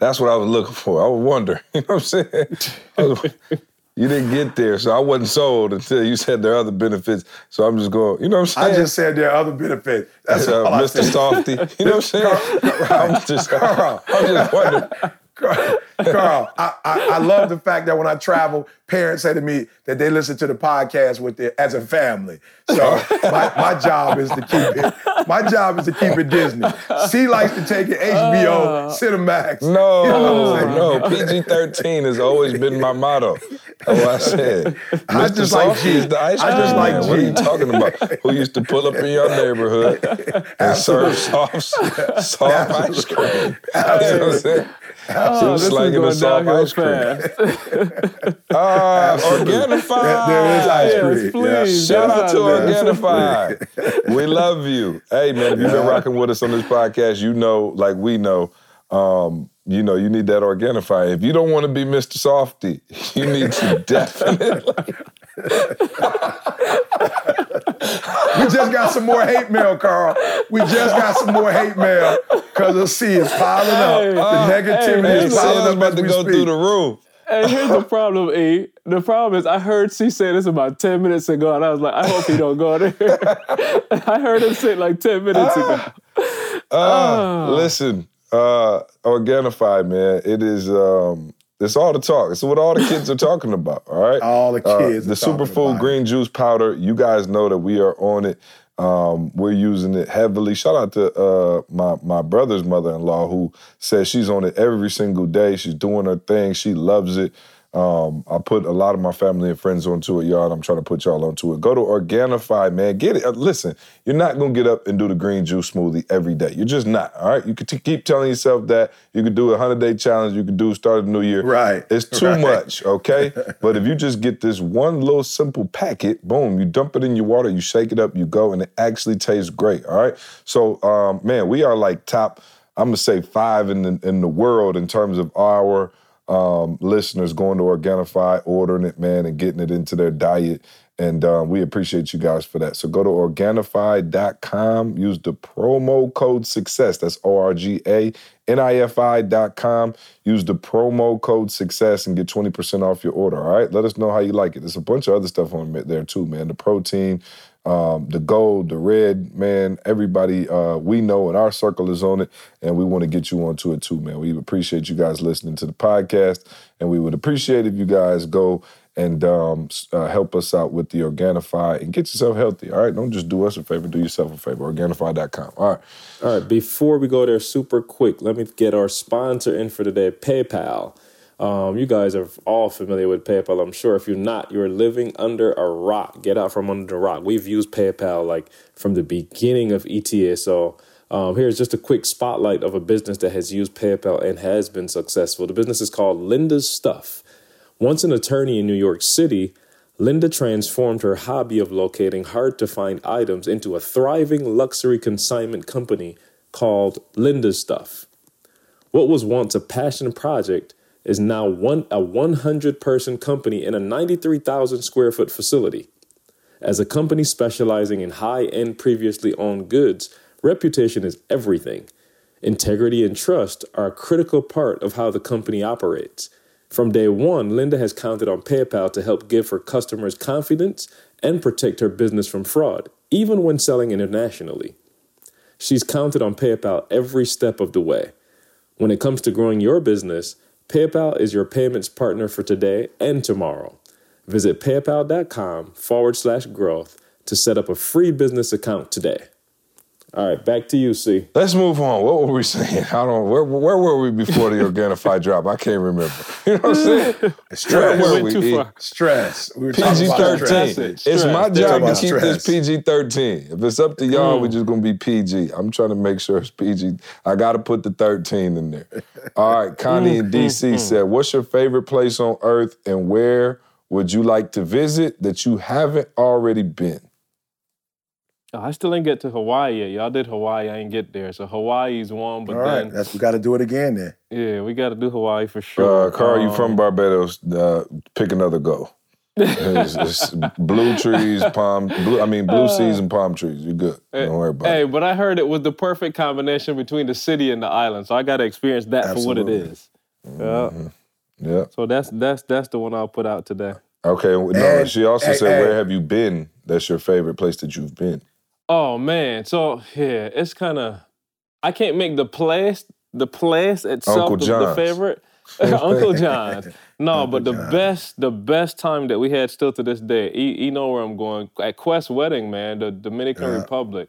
that's what I was looking for. I was wondering, you know what I'm saying? you didn't get there, so I wasn't sold until you said there are other benefits. So I'm just going, you know what I'm saying? I just said there are other benefits. That's uh, all Mr. Softee. You know what I'm saying? I'm just, I'm just wondering. Carl, I, I, I, love the fact that when I travel, parents say to me that they listen to the podcast with their, as a family. So my, my job is to keep it. My job is to keep it Disney. She likes to take it HBO, uh, Cinemax. No, you know no. PG thirteen has always been my motto. Oh, I said. I Mr. just like G. the ice cream I just like G. What are you talking about? Who used to pull up in your neighborhood and serve soft, soft ice cream? Absolutely. Oh, this is going downhill fast. uh, Organifi. There is ice cream. Yes, please. Yeah. Shout out to Organifi. we love you. Hey, man, if you've been rocking with us on this podcast, you know, like we know, um, you know, you need that Organifi. If you don't want to be Mr. Softee, you need to definitely. We just got some more hate mail, Carl. We just got some more hate mail because the sea is piling up. the uh, negativity hey, is piling up. about to go speak. through the roof. And here's the problem, E. The problem is I heard C say this about 10 minutes ago, and I was like, I hope he don't go there. I heard him say it like 10 minutes ago. Uh, uh, listen, uh, Organifi, man, it is um, it's all the talk. It's what all the kids are talking about. All right, all the uh, kids. Uh, the superfood green juice powder. You guys know that we are on it. Um, we're using it heavily. Shout out to uh, my my brother's mother-in-law who says she's on it every single day. She's doing her thing. She loves it. Um, I put a lot of my family and friends onto it, y'all, and I'm trying to put y'all onto it. Go to Organifi, man. Get it. Uh, listen, you're not gonna get up and do the green juice smoothie every day. You're just not. All right. You can t- keep telling yourself that you could do a hundred day challenge. You could do start of the new year. Right. It's too right. much. Okay. but if you just get this one little simple packet, boom, you dump it in your water, you shake it up, you go, and it actually tastes great. All right. So, um, man, we are like top. I'm gonna say five in the in the world in terms of our um, listeners going to Organifi, ordering it, man, and getting it into their diet. And um, we appreciate you guys for that. So go to Organifi.com, use the promo code SUCCESS. That's O R G A N I F I.com. Use the promo code SUCCESS and get 20% off your order. All right. Let us know how you like it. There's a bunch of other stuff on there too, man. The protein, um, the gold, the red, man, everybody uh, we know in our circle is on it, and we want to get you onto it too, man. We appreciate you guys listening to the podcast, and we would appreciate if you guys go and um, uh, help us out with the Organifi and get yourself healthy. All right, don't just do us a favor, do yourself a favor. Organifi.com. All right. All right. Before we go there, super quick, let me get our sponsor in for today, PayPal. Um, you guys are all familiar with PayPal, I'm sure. If you're not, you're living under a rock. Get out from under the rock. We've used PayPal like from the beginning of ETA. So um, here's just a quick spotlight of a business that has used PayPal and has been successful. The business is called Linda's Stuff. Once an attorney in New York City, Linda transformed her hobby of locating hard to find items into a thriving luxury consignment company called Linda's Stuff. What was once a passion project is now one, a 100 person company in a 93,000 square foot facility. As a company specializing in high end previously owned goods, reputation is everything. Integrity and trust are a critical part of how the company operates. From day one, Linda has counted on PayPal to help give her customers confidence and protect her business from fraud, even when selling internationally. She's counted on PayPal every step of the way. When it comes to growing your business, PayPal is your payments partner for today and tomorrow. Visit paypal.com forward slash growth to set up a free business account today. All right, back to you, C. Let's move on. What were we saying? I don't. Where, where were we before the Organifi drop? I can't remember. You know what I'm saying? Stress. Where went were too far. Stress. We were PG thirteen. stress. It's my Stress. job to keep about this. PG thirteen. If it's up to y'all, Mm. we're just gonna be PG. I'm trying to make sure it's PG. I got to put the thirteen in there. All right, Connie in Mm, DC said, "What's your favorite place on earth, and where would you like to visit that you haven't already been?" Oh, I still ain't get to Hawaii yet. Y'all did Hawaii, I ain't get there. So Hawaii's one, but All right, then that's we got to do it again then. yeah, we got to do Hawaii for sure. Uh, Carl, you from Um, Barbados? Uh, pick another go. It's, it's blue trees, palm. Blue, I mean, blue seas and palm trees. You're good. Don't worry about Hey, it. but I heard it was the perfect combination between the city and the island, so I got to experience that for what it is. Absolutely. is. Yeah. Yeah. So that's that's that's the one I'll put out today. Okay. No, And- she also hey, said, hey. "Where have you been? That's your favorite place that you've been." Oh man, so yeah, it's kind of I can't make the place the place itself the, the favorite. Uncle John's. No, Uncle but the John's. best the best time that we had still to this day. You, you know where I'm going at Quest Wedding, man, the Dominican Yeah. Republic.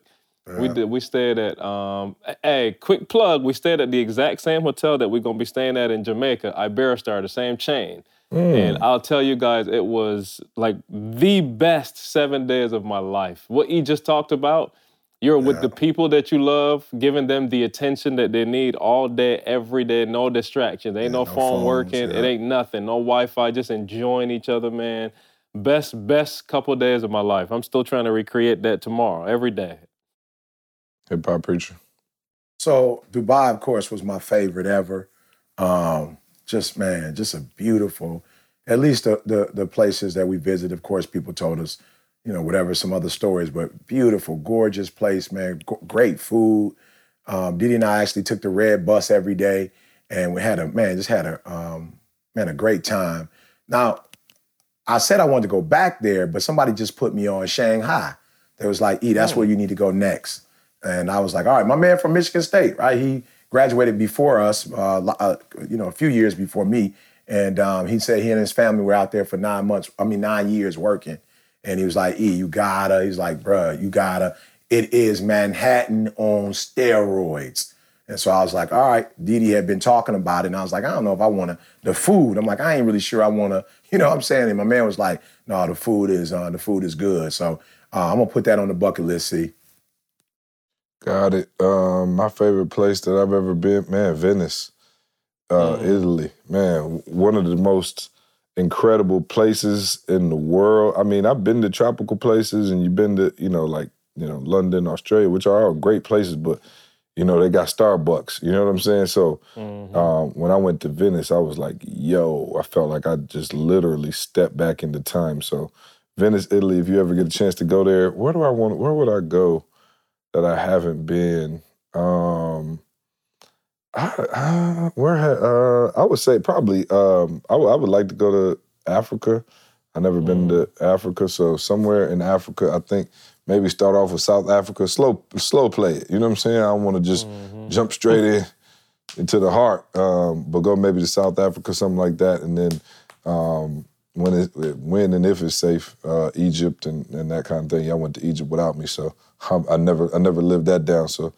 We did. We stayed at. Um, hey, quick plug. We stayed at the exact same hotel that we're gonna be staying at in Jamaica, Iberostar, the same chain. And I'll tell you guys, it was like the best seven days of my life. What he just talked about, you're with the people that you love, giving them the attention that they need all day, every day, no distractions. Ain't no, no phone phones, working. yeah. It ain't nothing. No Wi-Fi. Just enjoying each other, man. Best, best couple days of my life. I'm still trying to recreate that tomorrow, every day. Hip hop preacher. So Dubai, of course, was my favorite ever. Um, just man, just a beautiful. At least the, the the places that we visited, of course, people told us, you know, whatever, some other stories, but beautiful, gorgeous place, man. G- great food. Um, Didi and I actually took the red bus every day, and we had a man, just had a um, man a great time. Now, I said I wanted to go back there, but somebody just put me on Shanghai. They was like, "E, that's where you need to go next." And I was like, "All right, my man from Michigan State, right? He graduated before us, uh, uh, you know, a few years before me." And um, he said he and his family were out there for nine months. I mean, nine years working. And he was like, "E, you gotta." He's like, "Bruh, you gotta." It is Manhattan on steroids. And so I was like, all right, Didi had been talking about it. And I was like, I don't know if I want to, the food. I'm like, I ain't really sure I want to, you know what I'm saying? And my man was like, no, the food is, uh, the food is good. So uh, I'm to put that on the bucket list, see. Got it. Um, my favorite place that I've ever been, man, Venice, uh, Mm. Italy. Man, one of the most incredible places in the world. I mean, I've been to tropical places, and you've been to, you know, like you know, London, Australia, which are all great places, but you know, they got Starbucks. You know what I'm saying? So Mhm. um, when I went to Venice, I was like, yo, I felt like I just literally stepped back into time. So Venice, Italy, if you ever get a chance to go there, where do I want? Where would I go that I haven't been? Um, I, uh, where ha- uh, I would say probably um, I would- like to go to Africa. I never been to Africa, so somewhere in Africa, I think maybe start off with South Africa. Slow, slow play it. You know what I'm saying? I don't want to just jump straight in into the heart, um, but go maybe to South Africa, something like that, and then um, when it when and if it's safe, uh, Egypt and, and that kind of thing. Y'all went to Egypt without me, so I'm- I never I never lived that down. So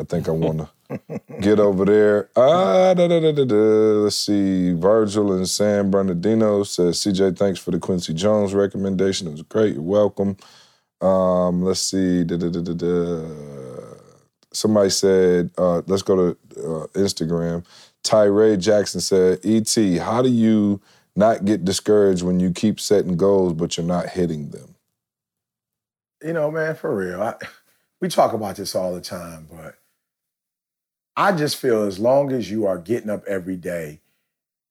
I think I want to get over there. Ah, da, da, da, da, da. Let's see. Virgil and San Bernardino says, CJ, thanks for the Quincy Jones recommendation. It was great. You're welcome. Um, let's see. Da, da, da, da, da. Somebody said, uh, let's go to uh, Instagram. Tyree Jackson said, ET, how do you not get discouraged when you keep setting goals but you're not hitting them? You know, man, for real. I, we talk about this all the time, but I just feel as long as you are getting up every day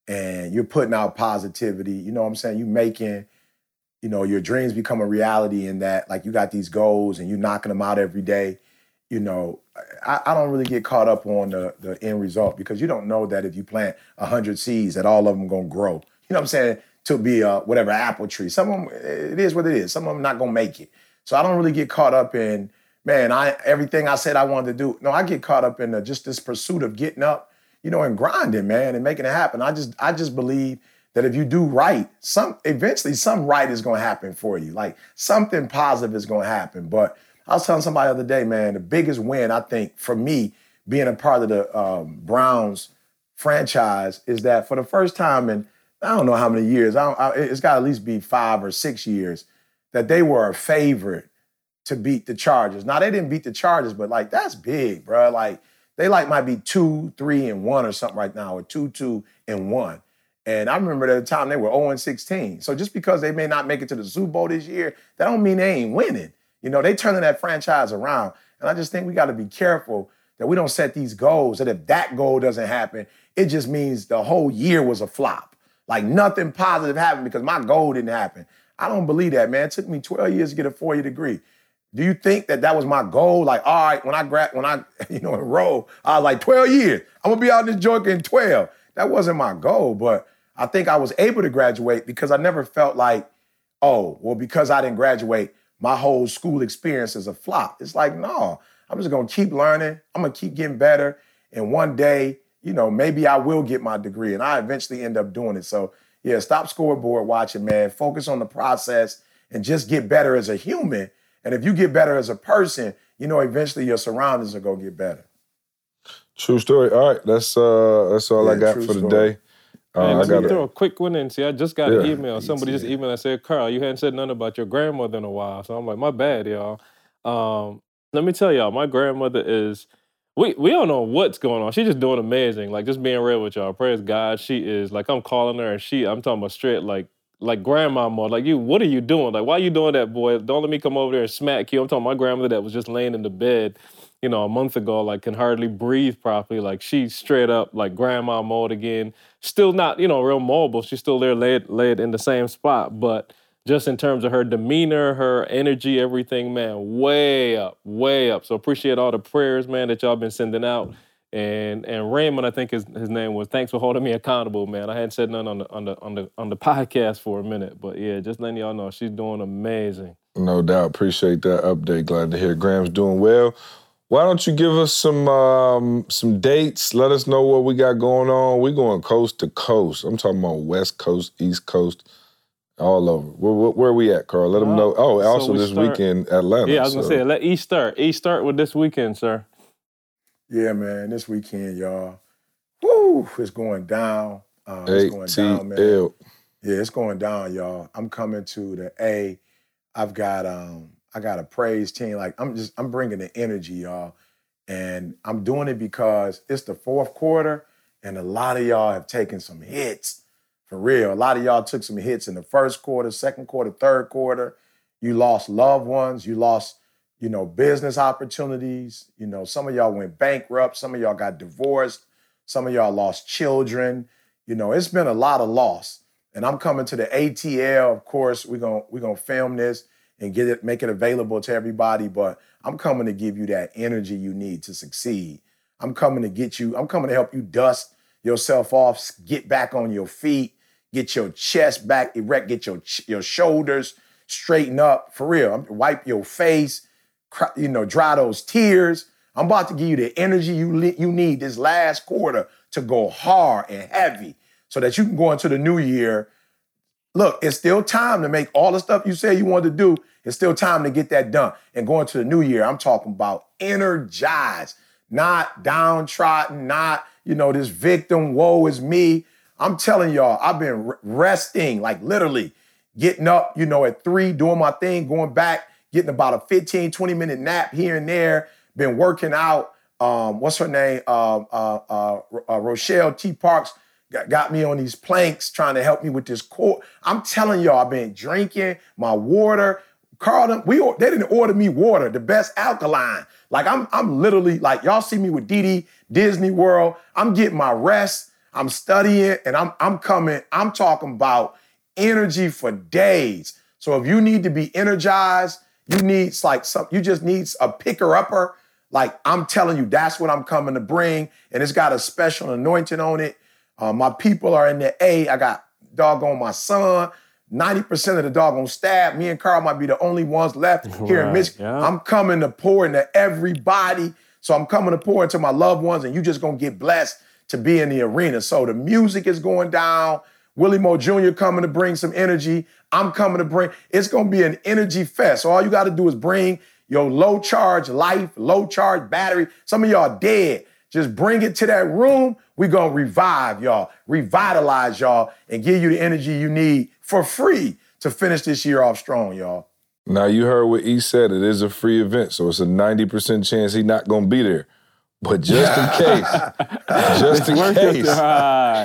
and you're putting out positivity, you know what I'm saying? You're making, you know, your dreams become a reality in that, like you got these goals and you're knocking them out every day. You know, I, I don't really get caught up on the, the end result because you don't know that if you plant 100 seeds that all of them going to grow. You know what I'm saying? To be a whatever apple tree. Some of them, it is what it is. Some of them not to make it. So I don't really get caught up in, man, I everything I said I wanted to do. No, I get caught up in the, just this pursuit of getting up you know, and grinding, man, and making it happen. I just I just believe that if you do right, some eventually some right is to happen for you. Like something positive is to happen. But I was telling somebody the other day, man, the biggest win I think for me being a part of the um, Browns franchise is that for the first time in I don't know how many years, I I, it's got to at least be five or six years that they were a favorite to beat the Chargers. Now they didn't beat the Chargers, but like that's big, bro. Like they like might be two, three, and one or something right now, or two, two, and one. And I remember at the time they were 0 and 16. So just because they may not make it to the Super Bowl this year, that don't mean they ain't winning. You know, they turning that franchise around. And I just think we got to be careful that we don't set these goals, that if that goal doesn't happen, it just means the whole year was a flop. Like nothing positive happened because my goal didn't happen. I don't believe that, man. It took me 12 years to get a four-year degree. Do you think that that was my goal? Like, all right, when I grad, when I, you know, enroll, I was like 12 years. I'm gonna be out in this joint in 12. That wasn't my goal, but I think I was able to graduate because I never felt like, oh, well, because I didn't graduate, my whole school experience is a flop. It's like, no, I'm just gonna keep learning. I'm gonna keep getting better, and one day, you know, maybe I will get my degree, and I eventually end up doing it. So, yeah, stop scoreboard watching, man. Focus on the process and just get better as a human and if you get better as a person, you know, eventually your surroundings are gonna get better. True story. All right, that's uh that's all yeah, I got for the day. Uh, Man, let me throw a quick one in. See, I just got yeah, an email. Somebody just emailed and said, Carl, you hadn't said nothing about your grandmother in a while. So I'm like, my bad, y'all. Um, let me tell y'all, my grandmother is we we don't know what's going on. She's just doing amazing. Like just being real with y'all. Praise God. She is like I'm calling her and she I'm talking about straight like like grandma mode. Like you, what are you doing? Like, why are you doing that, boy? Don't let me come over there and smack you. I'm talking my grandmother that was just laying in the bed, you know, a month ago, like can hardly breathe properly. Like she's straight up like grandma mode again. Still not, you know, real mobile. She's still there laid laid in the same spot. But just in terms of her demeanor, her energy, everything, man, way up, way up. So appreciate all the prayers, man, that y'all been sending out. And and Raymond, I think his his name was. Thanks for holding me accountable, man. I hadn't said nothing on the on the on the on the podcast for a minute, but yeah, just letting y'all know she's doing amazing. No doubt. Appreciate that update. Glad to hear Graham's doing well. Why don't you give us some um, some dates? Let us know what we got going on. We're going coast to coast. I'm talking about West Coast, East Coast, all over. Where, where, where are we at, Carl? Let them know. Oh, also so we this start, weekend, Atlanta. Yeah, I was so. gonna say let East start. East start with this weekend, sir. Yeah, man. This weekend, y'all. Woo! It's going down. Uh, it's going down, man. Yeah, it's going down, y'all. I'm coming to the A. I've got um, I got a praise team. Like I'm just, I'm bringing the energy, y'all, and I'm doing it because it's the fourth quarter, and a lot of y'all have taken some hits, for real. A lot of y'all took some hits in the first quarter, second quarter, third quarter. You lost loved ones. You lost you know, business opportunities. You know, some of y'all went bankrupt, some of y'all got divorced, some of y'all lost children. You know, it's been a lot of loss. And I'm coming to the ATL, of course, we're gonna we're to film this and get it make it available to everybody, but I'm coming to give you that energy you need to succeed. I'm coming to get you, I'm coming to help you dust yourself off, get back on your feet, get your chest back erect, get your your shoulders straighten up for real. Wipe your face, you know, dry those tears. I'm about to give you the energy you, you need this last quarter to go hard and heavy so that you can go into the new year. Look, it's still time to make all the stuff you say you want to do. It's still time to get that done. And going to the new year, I'm talking about energized, not downtrodden, not, you know, this victim, woe is me. I'm telling y'all, I've been resting, like literally getting up, you know, at three, doing my thing, going back getting about a 15, 20 minute nap here and there, been working out. Um, what's her name? Uh, uh, uh, uh, Rochelle T. Parks got, got me on these planks trying to help me with this core. I'm telling y'all, I've been drinking my water. Carlton, we they didn't order me water, the best alkaline. Like I'm I'm literally like y'all see me with Didi Disney World. I'm getting my rest. I'm studying and I'm I'm coming. I'm talking about energy for days. So if you need to be energized, you need like some. You just need a picker upper. Like I'm telling you, that's what I'm coming to bring, and it's got a special anointing on it. Uh, my people are in the A. I got doggone my son. 90% of the doggone staff, me and Carl might be the only ones left here right, in Michigan. Yeah. I'm coming to pour into everybody. So I'm coming to pour into my loved ones, and you just gonna get blessed to be in the arena. So the music is going down. Willie Moore Jr. coming to bring some energy. I'm coming to bring, it's gonna be an energy fest. So all you gotta do is bring your low charge life, low charge battery. Some of y'all dead. Just bring it to that room. We're gonna revive y'all, revitalize y'all, and give you the energy you need for free to finish this year off strong, y'all. Now you heard what E said. It is a free event, so it's a 90% chance he's not gonna be there. But just in case, just in case,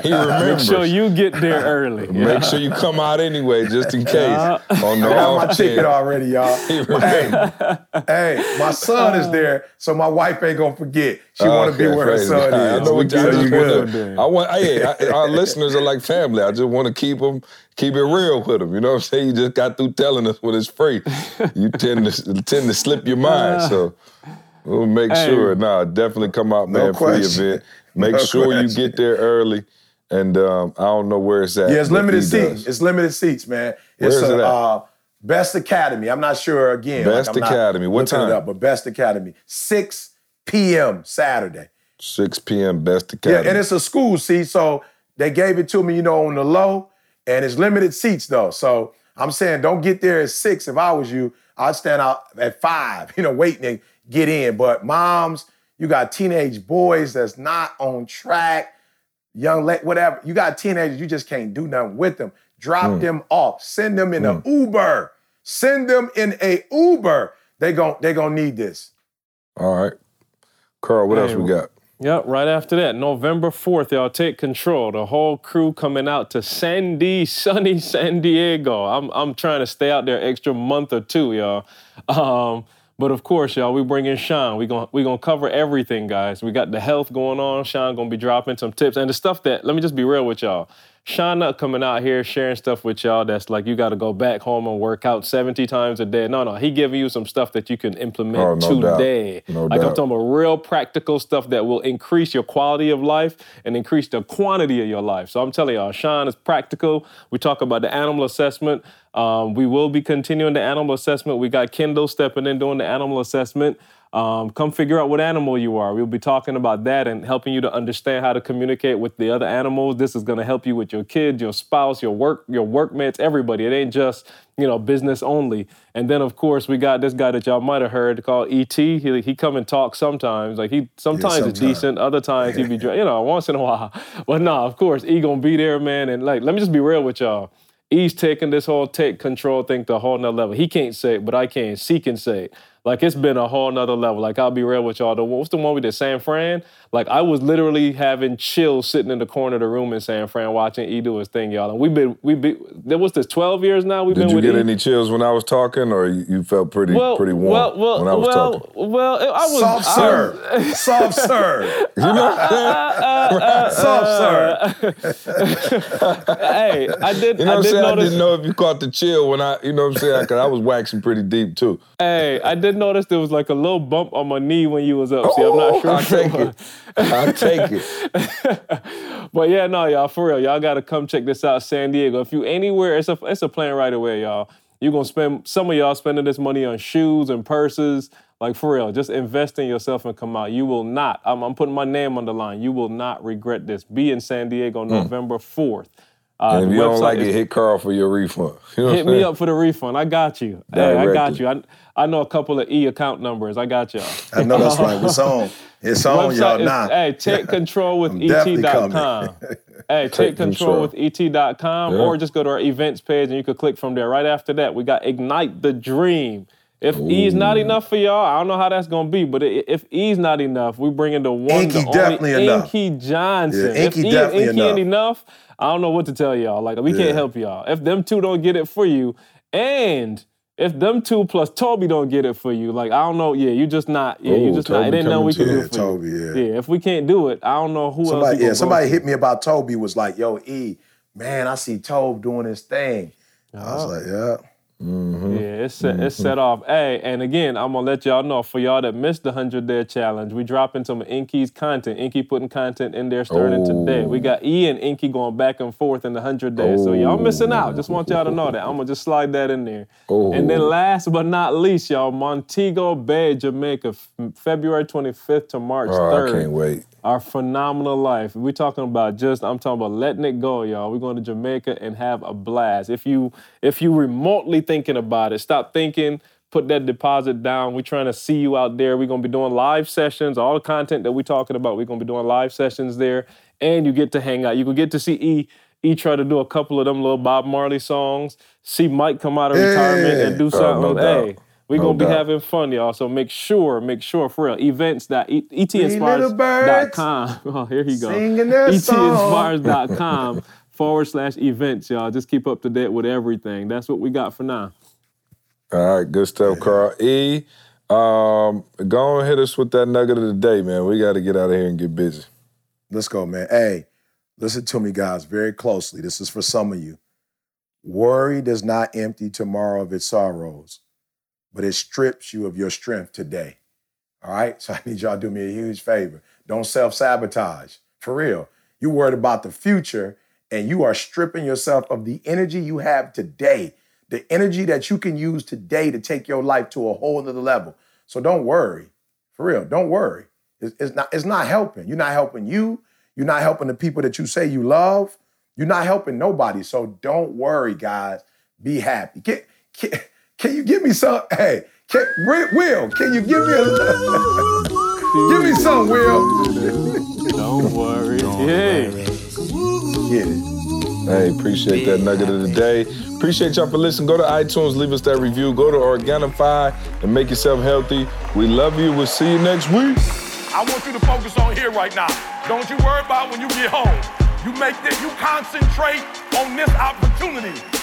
he remembers. Make sure you get there early. Make sure you come out anyway, just in case. Yeah. On the I got my ticket already, y'all. hey, hey, my son is there, so my wife ain't gonna forget. She want to be where her son is. I know what you good. I want. Hey, I, our listeners are like family. I just want to keep them, keep it real with them. You know what I'm saying? You just got through telling us what it's free. You tend to tend to slip your mind. So. We'll make hey. sure. Nah, definitely come out, man, no for the event. Make no sure question. you get there early. And um, I don't know where it's at. Yeah, it's limited seats. It's limited seats, man. It's Where is a, it at? Uh, Best Academy. I'm not sure again. Best like Academy. What time? Up, but Best Academy. 6 p.m. Saturday. 6 p.m. Best Academy. Yeah, and it's a school seat, so they gave it to me, you know, on the low, and it's limited seats though. So I'm saying don't get there at six. If I was you, I'd stand out at five, you know, waiting get in. But moms, you got teenage boys that's not on track, young, whatever. You got teenagers, you just can't do nothing with them. Drop mm. them off. Send them in mm. an Uber. Send them in a Uber. They gon' they gonna need this. All right. Carl, what hey, else we got? Yep, right after that, November 4th, y'all take control. The whole crew coming out to Sandy, sunny San Diego. I'm, I'm trying to stay out there extra month or two, y'all. Um, but of course, y'all, we bring in Sean. We going we gonna cover everything, guys. We got the health going on. Sean gonna be dropping some tips and the stuff that. Let me just be real with y'all. Sean not coming out here sharing stuff with y'all that's like you got to go back home and work out 70 times a day. No, no, he giving you some stuff that you can implement oh, no today. No like doubt. I'm talking about real practical stuff that will increase your quality of life and increase the quantity of your life. So I'm telling y'all, Sean is practical. We talk about the animal assessment. Um, we will be continuing the animal assessment. We got Kendall stepping in doing the animal assessment. Um, come figure out what animal you are. We'll be talking about that and helping you to understand how to communicate with the other animals. This is going to help you with your kids, your spouse, your work, your workmates, everybody. It ain't just you know business only. And then of course we got this guy that y'all might have heard called ET. He he come and talk sometimes. Like he sometimes yeah, it's decent, other times he be you know once in a while. But nah, of course he gonna be there, man. And like let me just be real with y'all. He's taking this whole take control thing to a whole nother level. He can't say it, but I can. She can say it. Like it's been a whole nother level. Like I'll be real with y'all. The what's the one we did, San Fran? Like I was literally having chills sitting in the corner of the room in San Fran watching E do his thing, y'all. And we've been we been there was this 12 years now we've did been with Did you get any chills when I was talking or you felt pretty well, pretty warm well, well, when I was well, talking? Well, I was soft serve. soft serve. You know uh, uh, uh, uh, soft serve. hey, I did You know what I'm saying? Notice, I didn't know if you caught the chill when I, you know what I'm saying? Cuz I was waxing pretty deep too. Hey, I did notice there was like a little bump on my knee when you was up. See, I'm not oh, sure. I'll take it. I'll take it. but yeah, no, y'all, for real, y'all gotta come check this out, San Diego. If you anywhere, it's a it's a plan right away, y'all. You're gonna spend some of y'all spending this money on shoes and purses. Like for real, just invest in yourself and come out. You will not. I'm, I'm putting my name on the line. You will not regret this. Be in San Diego November 4th. Uh, and if you don't like it, hit Carl for your refund. You know hit me up for the refund. I got you. Hey, I got you. I, I know a couple of E account numbers. I got y'all. I know that's right. It's on. It's on, y'all is, now. Hey, take control with et.com. hey, take, take control, control with et.com yeah. or just go to our events page and you can click from there. Right after that, we got Ignite the Dream. If Ooh. E's not enough for y'all, I don't know how that's gonna be. But if E's not enough, we bring in the one, Inky the definitely only enough. Inky Johnson. Yeah, Inky if definitely Inky enough. ain't enough, I don't know what to tell y'all. Like we yeah. can't help y'all. If them two don't get it for you, and if them two plus Toby don't get it for you, like I don't know, yeah, you just not, yeah, you just Toby not. It ain't nothing we can do for Toby, you. Yeah. yeah, if we can't do it, I don't know who somebody, else. Yeah, somebody hit me about Toby was like, "Yo, E, man, I see Toby doing his thing." I was oh. like, "Yeah." Mm-hmm. Yeah, it's set, mm-hmm. it's set off. Hey, and again, I'm gonna let y'all know for y'all that missed the hundred day challenge, we dropping some Inky's content. Inky putting content in there starting oh. today. We got E and Inky going back and forth in the hundred days, oh. so y'all missing out. Just want y'all to know that. I'm gonna just slide that in there. Oh. And then last but not least, y'all, Montego Bay, Jamaica, February 25th to March 3rd. I can't wait our phenomenal life. We're talking about just I'm talking about letting it go, y'all. We're going to Jamaica and have a blast. If you if you remotely thinking about it, stop thinking, put that deposit down. We're trying to see you out there. We're going to be doing live sessions, all the content that we're talking about. We're going to be doing live sessions there and you get to hang out. You can get to see E E try to do a couple of them little Bob Marley songs, see Mike come out of retirement and do something. Oh, no hey, we're no gonna doubt. be having fun, y'all. So make sure, make sure for real. Events.etinspires.com. Oh, here he goes. Etinspires.com forward slash events, y'all. Just keep up to date with everything. That's what we got for now. All right, good stuff, Carl. E, um, go and hit us with that nugget of the day, man. We got to get out of here and get busy. Let's go, man. Hey, listen to me, guys, very closely. This is for some of you. Worry does not empty tomorrow of its sorrows but it strips you of your strength today. All right? So I need y'all to do me a huge favor. Don't self sabotage. For real. You're worried about the future and you are stripping yourself of the energy you have today, the energy that you can use today to take your life to a whole other level. So don't worry. For real, don't worry. It's, it's, not, it's not helping. You're not helping you. You're not helping the people that you say you love. You're not helping nobody. So don't worry, guys. Be happy. Can, can, can you give me some? Hey, can, Will, can you give me a give me some, Will? Don't worry. Hey. Get it. Hey, appreciate that nugget of the day. Appreciate y'all for listening. Go to iTunes, leave us that review. Go to Organifi and make yourself healthy. We love you. We'll see you next week. I want you to focus on here right now. Don't you worry about when you get home. You make this, you concentrate on this opportunity.